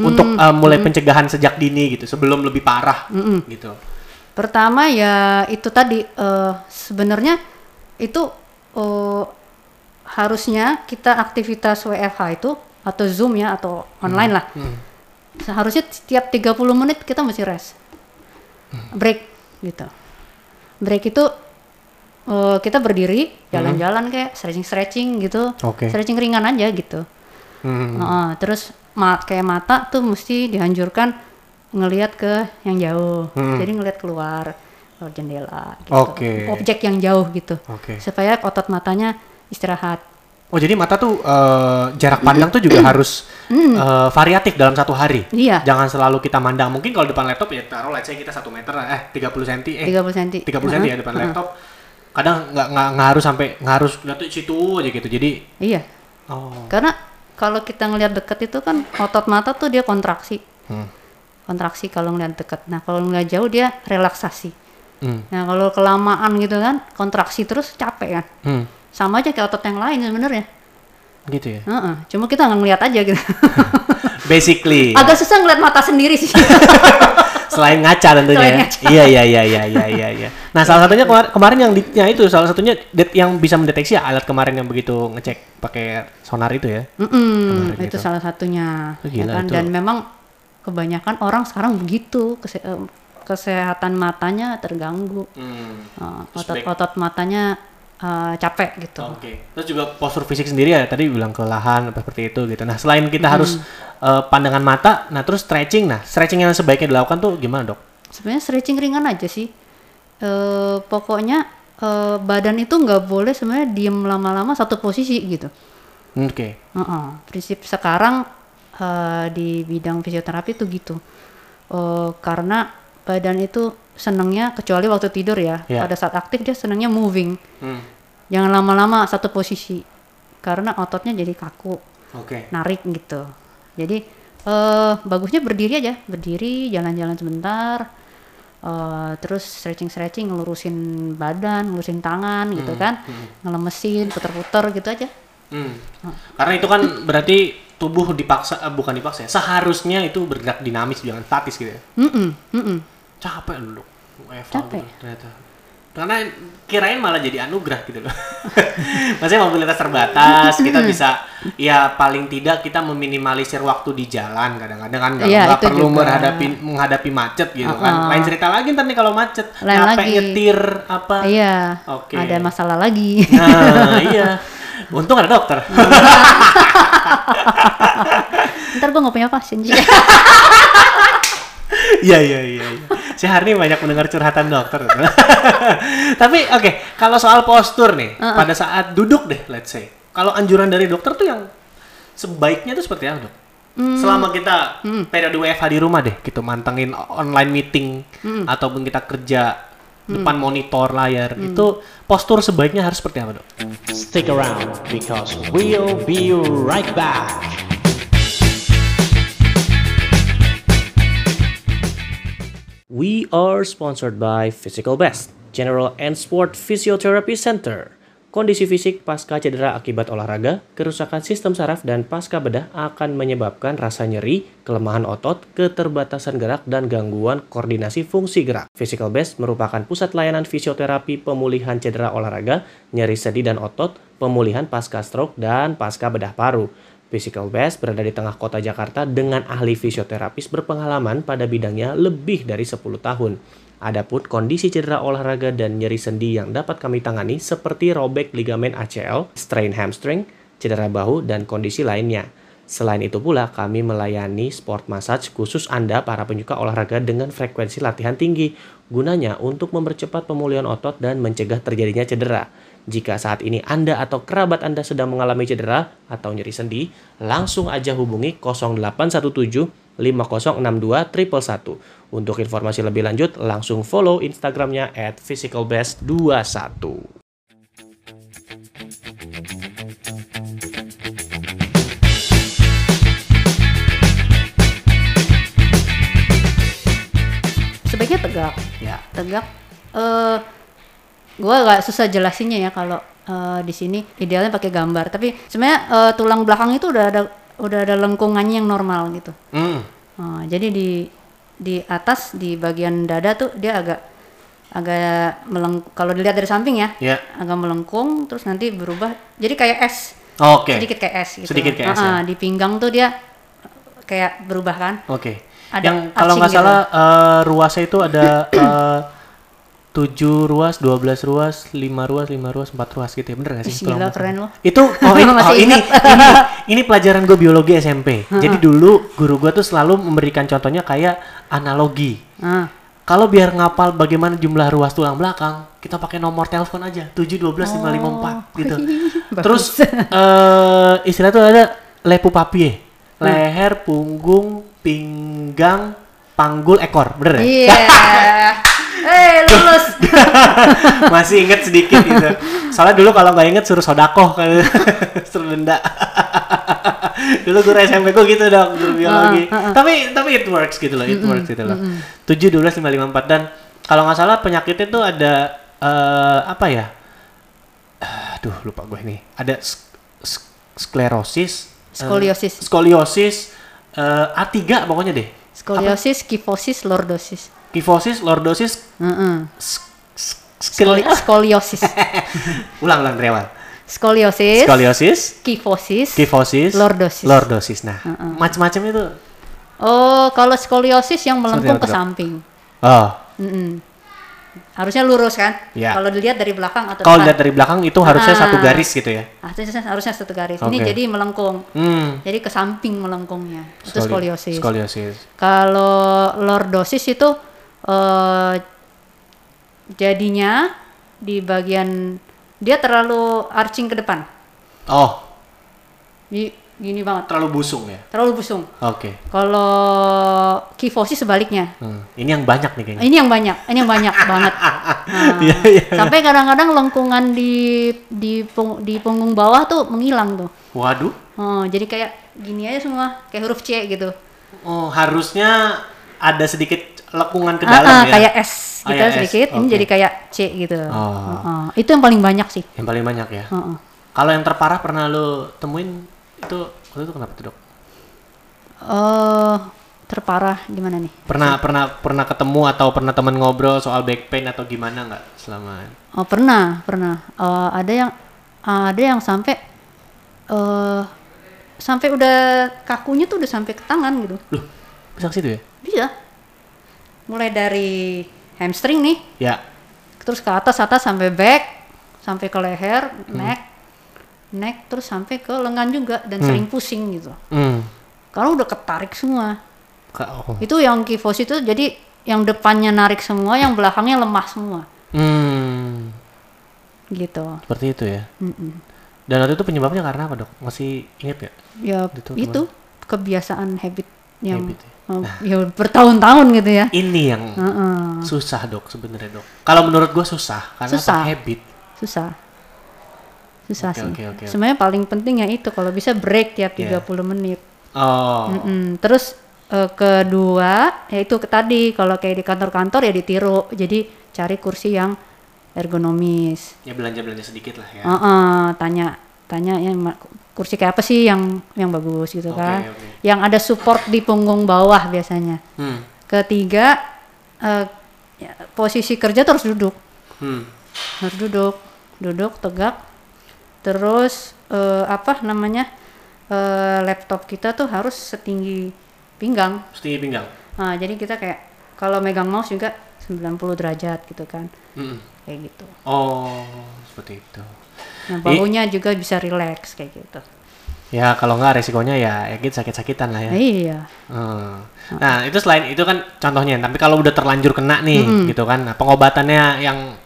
Untuk em, mulai pencegahan sejak dini gitu, sebelum lebih parah gitu. Pertama ya itu tadi eh, sebenarnya itu eh, harusnya kita aktivitas WFH itu atau Zoom ya atau online lah. Seharusnya setiap 30 menit kita mesti rest. Break gitu. Break itu eh, kita berdiri jalan-jalan kayak stretching-stretching gitu Oke. stretching ringan aja gitu Hmm. Heeh, terus ma kayak mata tuh mesti dianjurkan ngelihat ke yang jauh jadi ngelihat keluar keluar jendela gitu Oke. objek yang jauh gitu Oke. supaya otot matanya istirahat Oh jadi mata tuh eh, jarak pandang tuh juga harus eh, variatif dalam satu hari. Iya. Jangan selalu kita mandang. Mungkin kalau depan laptop ya taruh let's say kita satu meter eh 30 cm eh 30 cm 30 cm ya depan laptop. Kadang nggak nggak nggak harus sampai nggak harus lihat tuh situ aja gitu. Jadi iya oh. karena kalau kita ngelihat deket itu kan otot mata tuh dia kontraksi Hmm. kontraksi kalau ngelihat deket nah kalau ngelihat jauh dia relaksasi Hmm. nah kalau kelamaan gitu kan kontraksi terus capek kan Hmm. Sama aja kayak otot yang lain sebenarnya Gitu ya. Heeh, cuma kita nggak ngeliat aja gitu Basically agak susah ngeliat mata sendiri sih selain ngaca tentunya. Selain ya. ngaca. Iya iya iya iya iya iya iya. Nah, salah satunya kemar- kemarin yang di, ya itu salah satunya det- yang bisa mendeteksi ya alat kemarin yang begitu ngecek pakai sonar itu ya. Mm-mm, Kemarin itu gitu. salah satunya Oh, ya gila, kan? itu. dan memang kebanyakan orang sekarang begitu kese- kesehatan matanya terganggu Hmm. Uh, otot-otot matanya uh, capek gitu Oke. Terus juga postur fisik sendiri ya tadi bilang kelelahan apa seperti itu gitu. Nah, selain kita harus eh, pandangan mata, nah terus stretching. Nah, stretching yang sebaiknya dilakukan tuh gimana, Dok? sebenarnya stretching ringan aja sih Eh, pokoknya eh, badan itu nggak boleh sebenarnya diem lama-lama satu posisi gitu Hmm, Oke. Heeh, prinsip sekarang eh, di bidang fisioterapi tuh gitu. Eh, karena badan itu senengnya kecuali waktu tidur ya. Ya. Pada saat aktif dia senengnya moving. Hmm. Jangan lama-lama satu posisi. Karena ototnya jadi kaku, Oke. narik gitu. Jadi eh bagusnya berdiri aja, berdiri, jalan-jalan sebentar. eh, terus stretching-stretching, ngelurusin badan, ngelurusin tangan gitu kan. Ngelemesin, puter-puter gitu aja. Hmm. Karena itu kan berarti tubuh dipaksa eh, bukan dipaksa ya. Seharusnya itu bergerak dinamis jangan statis gitu ya. Mm-mm, mm-mm. Capek lu. Dok. WFH Capek. gitu, ternyata. Karena kirain malah jadi anugerah gitu loh. Maksudnya mobilitas terbatas, kita bisa ya paling tidak kita meminimalisir waktu di jalan kadang-kadang kan nggak itu perlu juga. menghadapi menghadapi macet gitu kan. Uh-uh. Lain cerita lagi ntar nih kalau macet, Lain capek lagi. nyetir apa. Iya. Oke. Ada masalah lagi. Nah, iya. Untung ada dokter. Ntar gue nggak punya pasien. Iya iya iya. iya. Si Harni banyak mendengar curhatan dokter. Tapi oke, kalau soal postur nih, pada saat duduk deh, let's say. Kalau anjuran dari dokter tuh yang sebaiknya tuh seperti apa, Dok? Selama kita periode WFH di rumah deh, gitu mantengin online meeting ataupun kita kerja depan monitor layar, itu postur sebaiknya harus seperti apa, Dok? Stick around because we'll be right back. We are sponsored by Physical Best, General and Sport Physiotherapy Center. Kondisi fisik pasca cedera akibat olahraga, kerusakan sistem saraf dan pasca bedah akan menyebabkan rasa nyeri, kelemahan otot, keterbatasan gerak, dan gangguan koordinasi fungsi gerak. Physical Best merupakan pusat layanan fisioterapi pemulihan cedera olahraga, nyeri sendi dan otot, pemulihan pasca stroke, dan pasca bedah paru. Physical Best berada di tengah kota Jakarta dengan ahli fisioterapis berpengalaman pada bidangnya lebih dari 10 tahun. Adapun kondisi cedera olahraga dan nyeri sendi yang dapat kami tangani seperti robek ligamen ACL, strain hamstring, cedera bahu, dan kondisi lainnya. Selain itu pula, kami melayani sport massage khusus Anda para penyuka olahraga dengan frekuensi latihan tinggi, gunanya untuk mempercepat pemulihan otot dan mencegah terjadinya cedera. Jika saat ini Anda atau kerabat Anda sedang mengalami cedera atau nyeri sendi, langsung aja hubungi 0817 5062 111. Untuk informasi lebih lanjut, langsung follow Instagramnya at physicalbest21. Sebaiknya tegak. Ya. Tegak. Eh gue agak susah jelasinnya ya kalau eh, di sini idealnya pakai gambar. Tapi sebenarnya eh, tulang belakang itu udah ada udah ada lengkungannya yang normal gitu. Hmm. Eh, jadi di di atas di bagian dada tuh dia agak agak meleng kalau dilihat dari samping ya Ya. agak melengkung terus nanti berubah jadi kayak S Oke. sedikit kayak S gitu Sedikit kayak S, Ah, ya. di pinggang tuh dia kayak berubah kan Oke. Ada Yang kalau nggak gitu. salah eh, ruasnya itu ada eh, 7 ruas, 12 ruas, 5 ruas, 5 ruas, 4 ruas gitu ya. Bener gak sih? Gila, keren loh. Itu oh ini oh, ini, ini ini pelajaran gue biologi SMP. Jadi dulu guru gue tuh selalu memberikan contohnya kayak analogi. Ah, Kalau biar ngapal bagaimana jumlah ruas tulang belakang, kita pakai nomor telepon aja 7 12 554 gitu. bagus. Terus eh istilah tuh ada lepu papie. Leher, punggung, pinggang, panggul, ekor. Bener ya? Iya. Eh, lulus. Masih inget sedikit gitu. Soalnya dulu kalau nggak inget suruh sodakoh kan suruh denda. dulu guru SMP gue gitu dong guru biologi. Tapi tapi it works gitu loh, it works gitu loh. Tujuh dua belas lima lima empat dan kalau nggak salah penyakitnya tuh ada eh, apa ya? Aduh lupa gue nih. Ada sk- sk- sklerosis, eh, Skoliosis. skoliosis, eh, A3 pokoknya deh. Skoliosis, kifosis, lordosis. Kifosis, lordosis, sk- sk- Skoli- Skoliosis. ulang ulang dari awal. Skoliosis, Skoliosis, kifosis, kifosis, lordosis. lordosis. Nah, macam-macam itu. Oh, kalau skoliosis yang melengkung ke samping. Oh, Mm-mm. Harusnya lurus kan? Ya. Kalau dilihat dari belakang atau kalau depan. lihat dari belakang itu harusnya Ah. satu garis gitu ya. Harusnya harusnya satu garis. Ini Oke. jadi melengkung. Hmm. Jadi ke samping melengkungnya. Itu skoli- skoliosis. Skoliosis. Kalau lordosis itu eh, jadinya di bagian dia terlalu arching ke depan. Oh, Di- Gini banget, terlalu busung ya. terlalu busung. Oke. Kalau kifosis sebaliknya. Hmm. Ini yang banyak nih kayaknya. Ini yang banyak, ini yang banyak banget. Nah, Iya, iya. Sampai kadang-kadang lengkungan di di pung- di punggung bawah tuh menghilang tuh. Waduh. Oh, jadi kayak gini aja semua, kayak huruf C gitu. Oh, harusnya ada sedikit lekungan ke Ah, dalam ah, ya. kayak S Oh, gitu ya, S. sedikit, ini jadi kayak C gitu. Oh. Heeh. Itu yang paling banyak sih. Yang paling banyak ya. Heeh. Kalau yang terparah pernah lu temuin itu waktu itu kenapa tuh, Dok? Eh, terparah gimana nih? Pernah pernah pernah ketemu atau pernah teman ngobrol soal back pain atau gimana nggak selama Oh, pernah, pernah. Eh, ada yang ada yang sampai eh sampai udah kakunya tuh udah sampai ke tangan gitu. Loh, bisa ke situ ya? Bisa. Mulai dari hamstring nih, Ya. terus ke atas atas sampai back, sampai ke leher, neck, neck terus sampai ke lengan juga dan sering pusing gitu. Hmm. Karena udah ketarik semua. Oh. Itu yang kifosis itu jadi yang depannya narik semua, yang belakangnya lemah semua. Hmm. Gitu. Seperti itu ya. Mm-mm. Dan waktu itu penyebabnya karena apa, Dok? Masih inget gak? Ya Itu itu, kebiasaan habit yang Habit ya. Eh, ya bertahun-tahun gitu ya. Ini yang Heeh. susah, Dok, sebenarnya, Dok. Kalau menurut gua susah karena Susah. habit. Susah. Susah Oke, sih. oke, oke. Sebenarnya paling penting ya itu kalau bisa break tiap Iya. 30 menit. Oh. Mm-mm. Terus eh, kedua yaitu ke tadi kalau kayak di kantor-kantor ya ditiru. Jadi cari kursi yang ergonomis. Ya belanja-belanja sedikit lah ya. Heeh, tanya tanya yang kursi kayak apa sih yang yang bagus gitu Oke, kan. oke. Yang ada support di punggung bawah biasanya. Hmm. Ketiga ya, posisi kerja terus duduk. Hmm. Harus duduk, duduk tegak. Terus eh, apa namanya? eh, laptop kita tuh harus setinggi pinggang. Setinggi pinggang. Nah, jadi kita kayak kalau megang mouse juga 90 derajat gitu kan. Hmm. Kayak gitu. Oh, seperti itu. Nah, bahunya juga bisa relax kayak gitu. Ya kalau nggak resikonya ya ya gitu sakit-sakitan lah ya. Iya. Hmm. Nah itu selain itu kan contohnya, tapi kalau udah terlanjur kena nih gitu kan, nah, pengobatannya yang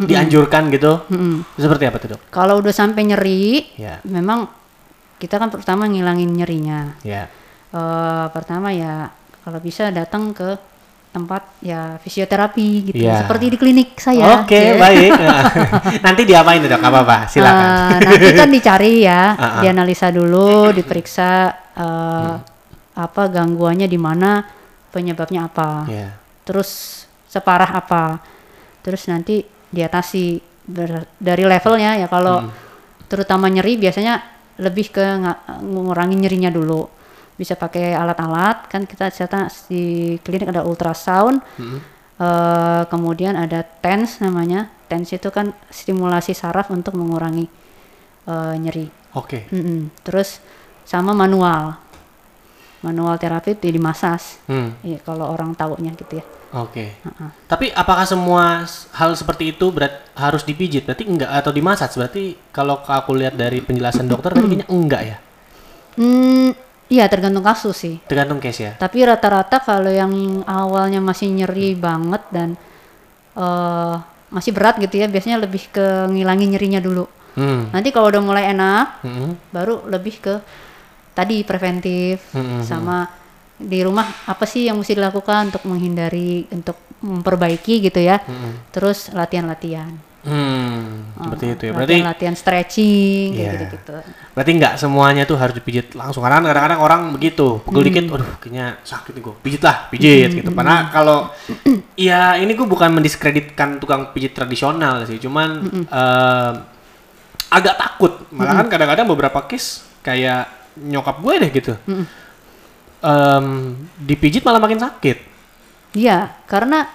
dianjurkan gitu, Mm-mm. itu seperti apa tuh dok? Kalau udah sampai nyeri, Ya, memang kita kan pertama ngilangin nyerinya. ya, Eh, pertama ya kalau bisa datang ke tempat ya fisioterapi gitu, Iya. seperti di klinik saya. Oke ya. baik. Nanti diapain dok? Apa apa? Silakan. Eh, nanti kan dicari ya, Ah, ah. dianalisa dulu, diperiksa eh, apa gangguannya di mana, penyebabnya apa, Ya, terus separah apa, terus nanti diatasi ber- dari levelnya ya kalau Hmm. terutama nyeri biasanya lebih ke nga- ngurangi nyerinya dulu. Bisa pakai alat-alat kan kita ternyata di klinik ada ultrasound, Hmm. eh, kemudian ada TENS namanya. TENS itu kan stimulasi saraf untuk mengurangi eh, nyeri. oke. Mm-mm. Terus sama manual. manual terapi itu dimasas. Hmm. Iya, kalau orang taunya gitu ya. Oke. Heeh. Tapi apakah semua hal seperti itu berat harus dipijit? Berarti enggak atau dimasaj? Berarti kalau aku lihat dari penjelasan dokter tadi kayaknya enggak ya. Hmm, iya tergantung kasus sih. Tergantung case ya. Tapi rata-rata kalau yang awalnya masih nyeri banget dan eh masih berat gitu ya, biasanya lebih ke ngilangin nyerinya dulu. Hmm. Nanti kalau udah mulai enak, Hmm. baru lebih ke tadi preventif Hmm, hmm, sama di rumah apa sih yang mesti dilakukan untuk menghindari untuk memperbaiki gitu ya. Hmm. Terus latihan-latihan. Hmm. Seperti itu ya. Berarti latihan stretching kayak Iya. gitu-gitu. berarti enggak semuanya tuh harus dipijit langsung. Karena kadang-kadang orang begitu, pukul dikit, aduh kayaknya sakit nih gue. Pijit lah, pijit gitu. Karena kalau ya ini gue bukan mendiskreditkan tukang pijit tradisional sih, cuman em, agak takut. Malah kan kadang-kadang beberapa case kayak nyokap gue deh gitu. Em, dipijit malah makin sakit. Iya, karena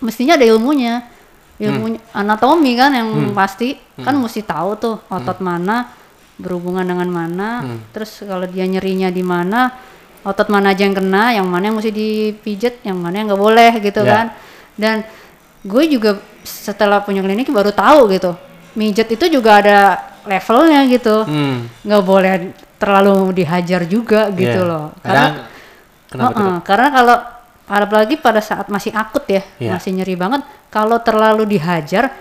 mestinya ada ilmunya. Ilmu anatomi kan yang pasti kan mesti tahu tuh otot mana berhubungan dengan mana. Terus kalau dia nyerinya di mana, otot mana aja yang kena, yang mana yang mesti dipijit, yang mana yang nggak boleh gitu Ya. kan. Dan gue juga setelah punya klinik baru tahu gitu. Mijet itu juga ada levelnya gitu. Hmm. Nggak boleh terlalu dihajar juga gitu Iya. loh. Kadang, kenapa tuh? Heeh, karena kalau apalagi pada saat masih akut ya, Iya. masih nyeri banget, kalau terlalu dihajar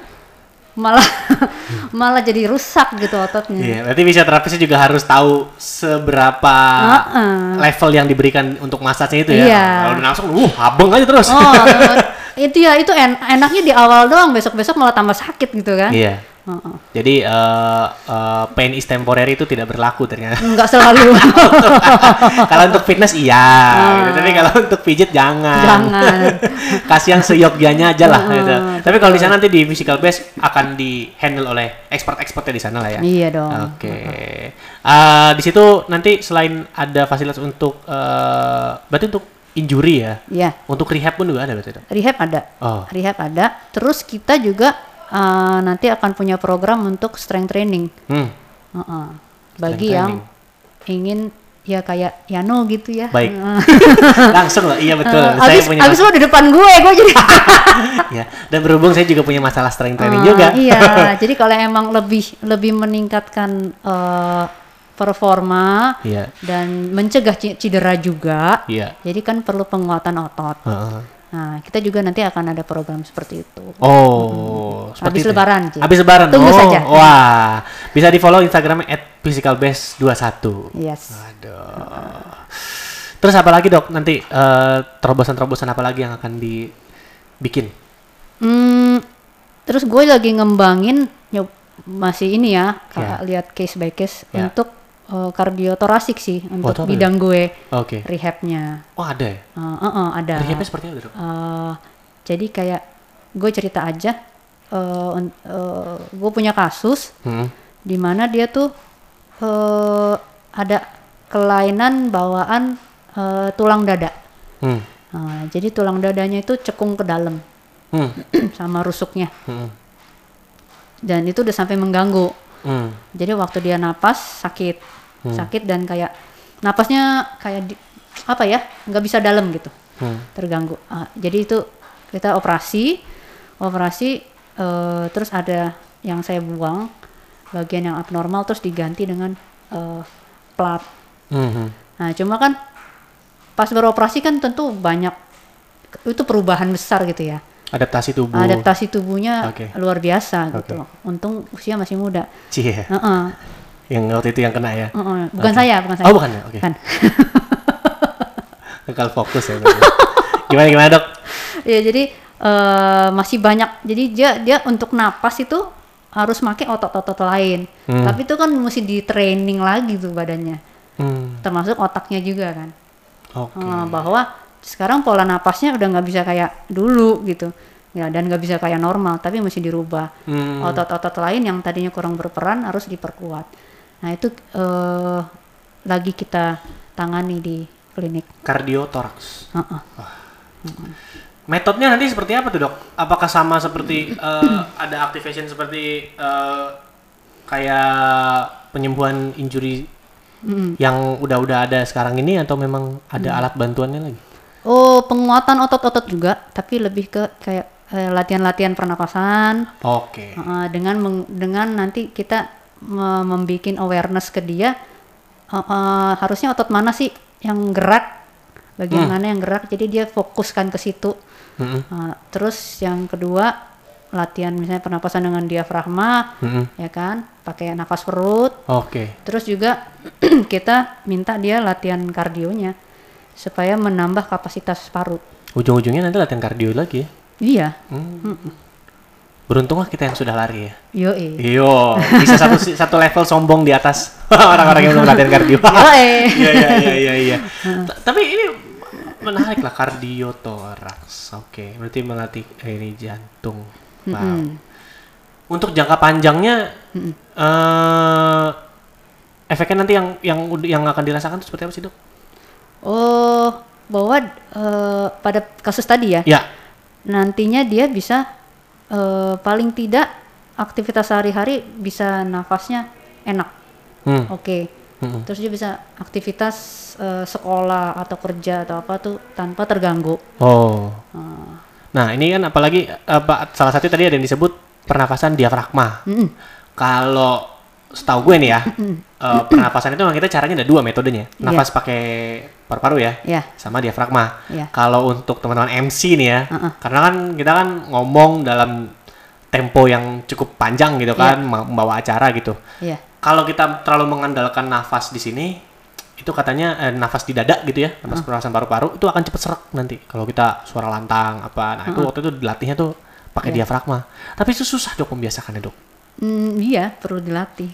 malah malah jadi rusak gitu ototnya. Iya, berarti fisioterapisnya juga harus tahu seberapa Heeh. level yang diberikan untuk massage itu ya. Iya. Kalau udah langsung, uh, abeng aja terus. Oh, eh, itu ya itu en- enaknya di awal doang, besok-besok malah tambah sakit gitu kan? Iya. Jadi eh, eh, pain is temporary itu tidak berlaku ternyata. Enggak selalu. kalau untuk fitness iya, gitu. tapi kalau untuk pijit jangan. Jangan. Kasih yang seyogyanya aja lah. gitu. Tapi kalau di sana nanti di physical base akan di handle oleh expert-expertnya di sana lah ya. iya dong. Oke. Eh, di situ nanti selain ada fasilitas untuk eh berarti untuk injury ya. Iya, Untuk rehab pun juga ada berarti rehab ada. Oh. Rehab ada. Terus kita juga eh, nanti akan punya program untuk strength training. Hmm. Heeh. Bagi Strength yang ingin ya kayak Yano gitu ya. Baik. Langsung loh, iya betul. Eh, saya abis, punya abis lo di depan gue, gue jadi ya. Dan berhubung saya juga punya masalah strength training Ah, juga. Iya, jadi kalau emang lebih lebih meningkatkan eh, performa Iya. dan mencegah cedera juga, Iya. jadi kan perlu penguatan otot. Heeh. Nah, kita juga nanti akan ada program seperti itu. Oh, Habis itu ya? lebaran, Ci. Habis lebaran. Tunggu oh, saja. Wah, bisa di follow Instagramnya @physicalbase21. Yes. Aduh. Terus apa lagi dok? Nanti eh, terobosan-terobosan apa lagi yang akan dibikin? Hmm, terus gue lagi ngembangin masih ini ya. Kak, lihat case by case Ya. untuk eh, kardiotorasik sih untuk apa bidang gue Oke. rehabnya. Oh ada ya? Eh, eh, eh, ada. Rehabnya seperti apa dok? Eh, jadi kayak gue cerita aja, un- eh, gue punya kasus Hmm. di mana dia tuh eh, ada kelainan bawaan eh, tulang dada. Hmm. Nah, jadi tulang dadanya itu cekung ke dalam Hmm. sama rusuknya Hmm. dan itu udah sampai mengganggu. Hmm. Jadi waktu dia napas sakit, sakit dan kayak napasnya kayak di, apa ya nggak bisa dalam gitu, Hmm. terganggu. Ah, jadi itu kita operasi, operasi eh, terus ada yang saya buang bagian yang abnormal terus diganti dengan eh, plat. Hmm. Nah cuma kan pas beroperasi kan tentu banyak itu perubahan besar gitu ya. Adaptasi tubuh. Adaptasi tubuhnya Oke. luar biasa Oke. gitu. Untung usia masih muda. Cie. Heeh, Yang waktu itu yang kena ya? heeh. Bukan Oke. saya, bukan saya. Oh bukan ya? Oke. Bukan. Kekal fokus ya. gimana gimana dok? ya jadi eh, masih banyak. Jadi dia dia untuk napas itu harus pakai otot-otot lain. Hmm. Tapi itu kan mesti di training lagi tuh badannya. Hmm. Termasuk otaknya juga kan. Oke. Eh, bahwa sekarang pola napasnya udah nggak bisa kayak dulu gitu. Ya, dan nggak bisa kayak normal, tapi mesti dirubah. Hmm. Otot-otot lain yang tadinya kurang berperan harus diperkuat. Nah itu eh, lagi kita tangani di klinik. Kardiotoraks. Heeh. Metodenya nanti seperti apa tuh dok? Apakah sama seperti eh, ada activation seperti eh, kayak penyembuhan injury Yang udah-udah ada sekarang ini atau memang ada alat bantuannya lagi? Oh, penguatan otot-otot juga, tapi lebih ke kayak eh, latihan-latihan pernapasan Oke. uh, dengan meng- dengan nanti kita membuat awareness ke dia uh, uh, harusnya otot mana sih yang gerak, bagian mana yang gerak, jadi dia fokuskan ke situ. Mm-mm. Uh, terus yang kedua latihan misalnya pernapasan dengan diafragma, Mm-mm. ya kan, pakai nafas perut. Oke. Terus juga kita minta dia latihan kardionya supaya menambah kapasitas paru. Ujung-ujungnya nanti latihan kardio lagi ya. Iya, Beruntunglah kita yang sudah lari ya. yoi. Iyo, bisa satu satu level sombong di atas orang-orang yang belum latihan kardio. Iya iya iya iya. iya. Ta- Tapi ini menarik lah kardio toraks. Oke, berarti melatih eh, ini jantung. Wow. Mm-mm. Untuk jangka panjangnya eh efeknya nanti yang yang yang akan dirasakan itu seperti apa sih dok? Oh, bahwa eh, pada kasus tadi ya, Ya, nantinya dia bisa eh, paling tidak aktivitas sehari-hari bisa nafasnya enak. hmm. Oke. Mm-mm. Terus dia bisa aktivitas eh, sekolah atau kerja atau apa tuh tanpa terganggu. Oh. Ah. Nah ini kan apalagi apa salah satu tadi ada yang disebut pernafasan diafragma. Mm-mm. Kalau setahu gue nih ya, eh, pernapasan itu memang kita caranya ada dua metodenya. Iya. Nafas pakai paru-paru ya, Ya, sama diafragma. ya. Kalau untuk teman-teman MC nih ya, Uh-uh. karena kan kita kan ngomong dalam tempo yang cukup panjang gitu kan, Iya. ma- membawa acara gitu. Iya. Kalau kita terlalu mengandalkan nafas di sini, itu katanya eh, nafas di dada gitu ya, nafas pernafasan paru-paru itu akan cepet serak nanti. Kalau kita suara lantang apa, nah itu waktu itu dilatihnya tuh pakai Iya. diafragma. Tapi itu susah dok membiasakannya dok. Hmm, iya, perlu dilatih.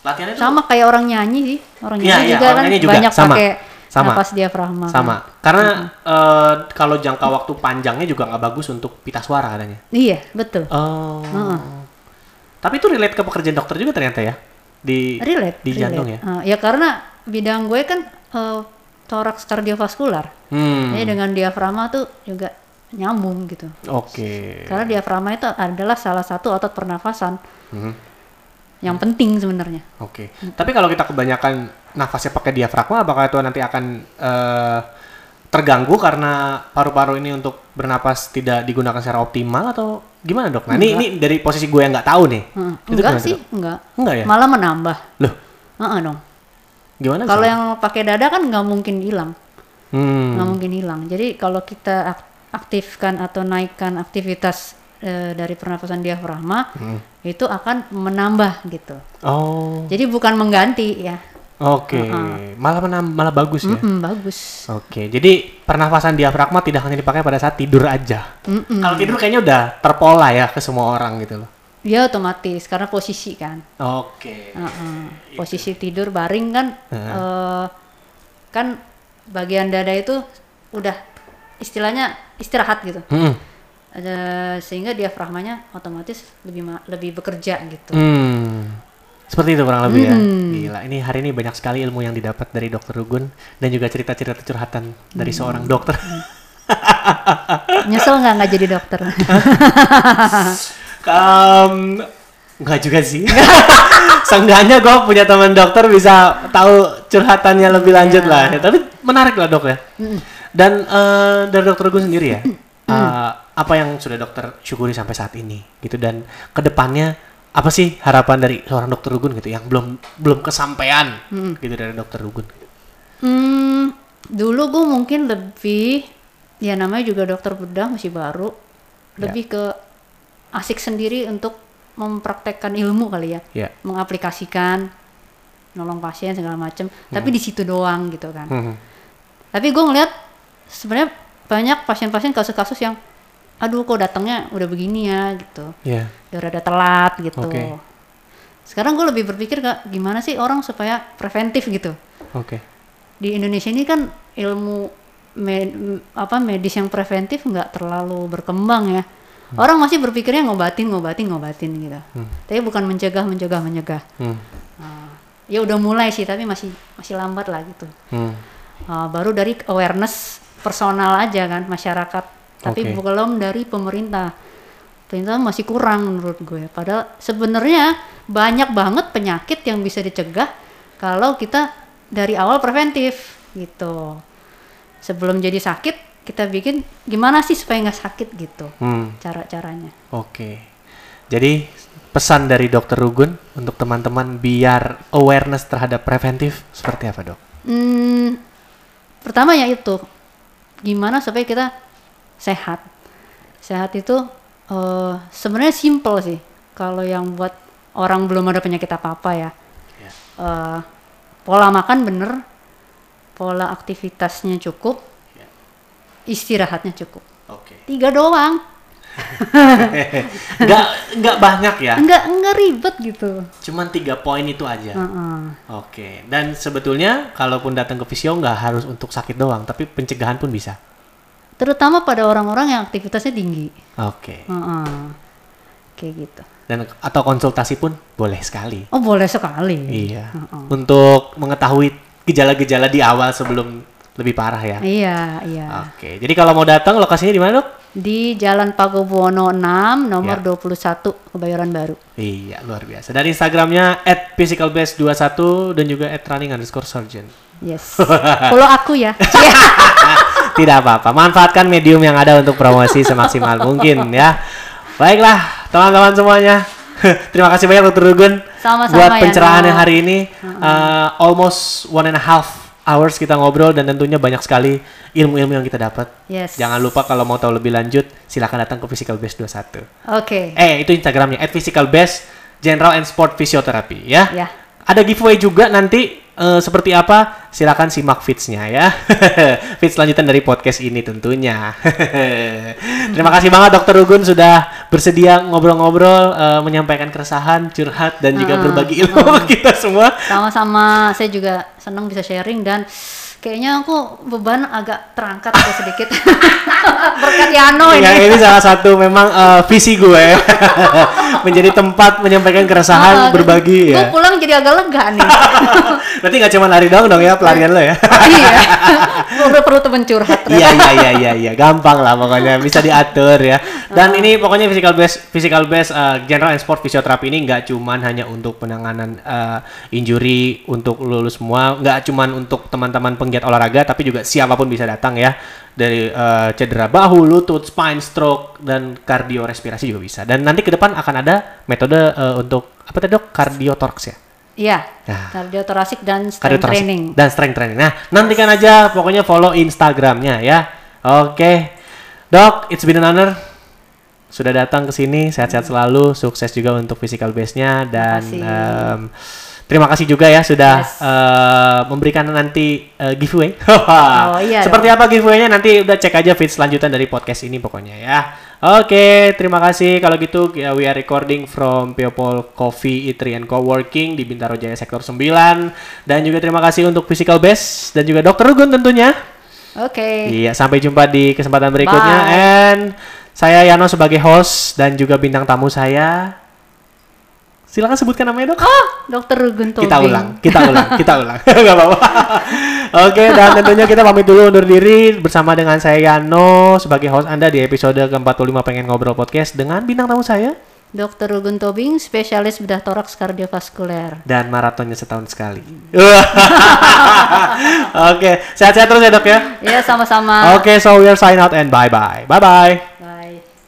Latihannya tuh Sama kayak orang nyanyi sih. Orang Iya, nyanyi iya, juga orang kan nyanyi juga. banyak Sama. pakai Sama. nafas diafragma. kan. sama. Karena eh, kalau jangka waktu panjangnya juga nggak bagus untuk pita suara katanya. Iya, betul. Oh. Tapi itu relate ke pekerjaan dokter juga ternyata ya di relate di relate. jantung ya. Ah, ya karena bidang gue kan eh, toraks kardiovaskular Hmm. jadi dengan diafragma tuh juga nyambung gitu Oke. karena diafragma itu adalah salah satu otot pernafasan Mhm. Yang penting sebenarnya Oke. Tapi kalau kita kebanyakan nafasnya pakai diafragma, apakah itu nanti akan eh, terganggu karena paru-paru ini untuk bernapas tidak digunakan secara optimal atau gimana dok? Nah ini, ini dari posisi gue yang nggak tahu nih. Heeh. Itu enggak sih Dok? enggak Enggak ya? malah menambah Loh, Heeh dong gimana? kalau yang pakai dada kan nggak mungkin hilang Hmm. nggak mungkin hilang jadi kalau kita ak- aktifkan atau naikkan aktivitas eh, dari pernafasan diafragma Hmm. itu akan menambah gitu Oh, jadi bukan mengganti ya oke. Malah menam- malah bagus ya. Mm-mm, bagus Oke, jadi pernafasan diafragma tidak hanya dipakai pada saat tidur aja. Mm-mm. Kalau tidur kayaknya udah terpola ya ke semua orang gitu loh. Ya otomatis karena posisi kan. Oke. Heeh. Posisi tidur baring kan eh, kan bagian dada itu udah istilahnya istirahat gitu. Hmm. Ada sehingga diafragmanya otomatis lebih lebih bekerja gitu. Hmm. Seperti itu kurang lebih ya. Hmm. Gila, ini hari ini banyak sekali ilmu yang didapat dari Dokter Rugun dan juga cerita-cerita curhatan dari Hmm. seorang dokter. Nyesel nggak nggak jadi dokter? Um, Enggak juga sih. Seenggaknya gue punya teman dokter bisa tahu curhatannya lebih lanjut lah. Ya, tapi menarik lah dok ya. Dan eh, dari dokter gue sendiri ya, eh, apa yang sudah dokter syukuri sampai saat ini gitu dan ke depannya apa sih harapan dari seorang dokter Rugun gitu yang belum belum kesampaian gitu dari dokter Rugun. Hmm, dulu gue mungkin lebih ya namanya juga dokter bedah masih baru, lebih ke asik sendiri untuk mempraktekkan ilmu kali ya. Ya. mengaplikasikan nolong pasien segala macem tapi di situ doang gitu kan Hmm. tapi gue ngeliat sebenarnya banyak pasien-pasien kasus-kasus yang aduh kok datangnya udah begini ya gitu Ya. udah rada telat gitu Oke. sekarang gue lebih berpikir kak gimana sih orang supaya preventif gitu Oke. di Indonesia ini kan ilmu med- apa medis yang preventif nggak terlalu berkembang ya orang masih berpikirnya ngobatin ngobatin ngobatin gitu tapi bukan mencegah mencegah mencegah Hmm. Nah, ya udah mulai sih tapi masih masih lambat lah gitu Hmm. Uh, baru dari awareness personal aja kan masyarakat tapi Oke. belum dari pemerintah pemerintah masih kurang menurut gue padahal sebenarnya banyak banget penyakit yang bisa dicegah kalau kita dari awal preventif gitu. Sebelum jadi sakit, kita bikin gimana sih supaya nggak sakit gitu. Hmm, Cara-caranya. oke. Jadi pesan dari Dokter Rugun untuk teman-teman biar awareness terhadap preventif seperti apa dok? Hmm, pertama ya itu gimana supaya kita sehat. Sehat itu eh, sebenarnya simple sih. Kalau yang buat orang belum ada penyakit apa-apa ya, Ya. Eh, pola makan bener, pola aktivitasnya cukup, Ya. istirahatnya cukup. Oke. Tiga doang, Nggak nggak banyak ya, enggak enggak ribet gitu. cuman tiga poin itu aja. Heeh. Oke. Dan sebetulnya kalaupun datang ke visio nggak harus untuk sakit doang, tapi pencegahan pun bisa. Terutama pada orang-orang yang aktivitasnya tinggi. Oke. Heeh. Kayak gitu. Dan atau konsultasi pun boleh sekali. Oh boleh sekali. Iya. Untuk mengetahui gejala-gejala di awal sebelum lebih parah ya. Iya, iya. Oke. Jadi kalau mau datang lokasinya di mana, Dok? Di Jalan Pagobuwono 6 nomor Ya. 21 Kebayoran Baru. Iya, luar biasa. Dan Instagramnya at physicalbase21 dan juga at running underscore surgeon. Yes. Follow aku ya. Tidak apa-apa. Manfaatkan medium yang ada untuk promosi semaksimal mungkin ya. Baiklah, teman-teman semuanya. Terima kasih banyak Dr. Rugun Sama-sama, buat ya, pencerahannya Nok. hari ini. Uh, almost one and a half hours kita ngobrol dan tentunya banyak sekali ilmu-ilmu yang kita dapat. Yes. Jangan lupa kalau mau tahu lebih lanjut, silakan datang ke Physical Base 21. Oke. Eh, itu Instagramnya at Physical Base General and Sport Physiotherapy ya. Ya. Ada giveaway juga nanti eh, seperti apa? Silakan simak feeds-nya ya. feeds lanjutan dari podcast ini tentunya. Terima kasih banget Dokter Ugun sudah bersedia ngobrol-ngobrol, eh, menyampaikan keresahan, curhat dan juga Ah, berbagi ilmu ke kita semua. Sama-sama saya juga senang bisa sharing dan kayaknya aku beban agak terangkat agak sedikit. Berkat Yano ini. Ya, ini salah satu memang eh, visi gue menjadi tempat menyampaikan keresahan, Ah, berbagi Gue ya. pulang jadi agak lega nih. Berarti nggak cuma lari doang dong ya pelarian lo ya. iya. Gue perlu temen curhat. Iya iya iya iya iya gampang lah pokoknya bisa diatur ya. Dan ini pokoknya physical base physical base uh, general and sport physiotherapy ini nggak cuman hanya untuk penanganan uh, injury untuk lulus semua, nggak cuman untuk teman-teman penggiat olahraga tapi juga siapa pun bisa datang ya. Dari uh, cedera bahu, lutut, spine, stroke dan kardiorespirasi juga bisa. Dan nanti ke depan akan ada metode uh, untuk apa tadi dok? Kardiotoraks ya. Iya. Nah. Kardiotorasik dan strength Kardiotorasik training. dan strength training. Nah, nantikan aja pokoknya follow Instagramnya ya. Oke. Dok, it's been an honor. Sudah datang ke sini, sehat-sehat selalu, sukses juga untuk physical base-nya dan kasih. Terima kasih juga ya sudah Yes. eh, memberikan nanti eh, giveaway. Oh, iya Seperti apa giveaway-nya nanti udah cek aja feed selanjutan dari podcast ini pokoknya ya. Oke, terima kasih. Kalau gitu ya, we are recording from Peopol Coffee Eatery and Co-working di Bintaro Jaya Sektor 9 dan juga terima kasih untuk Physical Base dan juga Dr. Rugun tentunya. Oke. Iya, sampai jumpa di kesempatan berikutnya. Bye. And saya Yano sebagai host dan juga bintang tamu saya. Silakan sebutkan namanya, Dok. Oh, Dokter Rugun Tobing. Kita ulang, kita ulang, kita ulang. Gak apa-apa. Oke, dan tentunya kita pamit dulu undur diri bersama dengan saya Yano sebagai host Anda di episode ke-45 Pengen Ngobrol Podcast dengan bintang tamu saya Dokter Rugun Tobing, spesialis bedah toraks kardiovaskuler. dan maratonnya setahun sekali. Oke, sehat-sehat terus ya, Dok ya. Ya, sama-sama. Oke, so we are sign out and bye-bye. Bye-bye.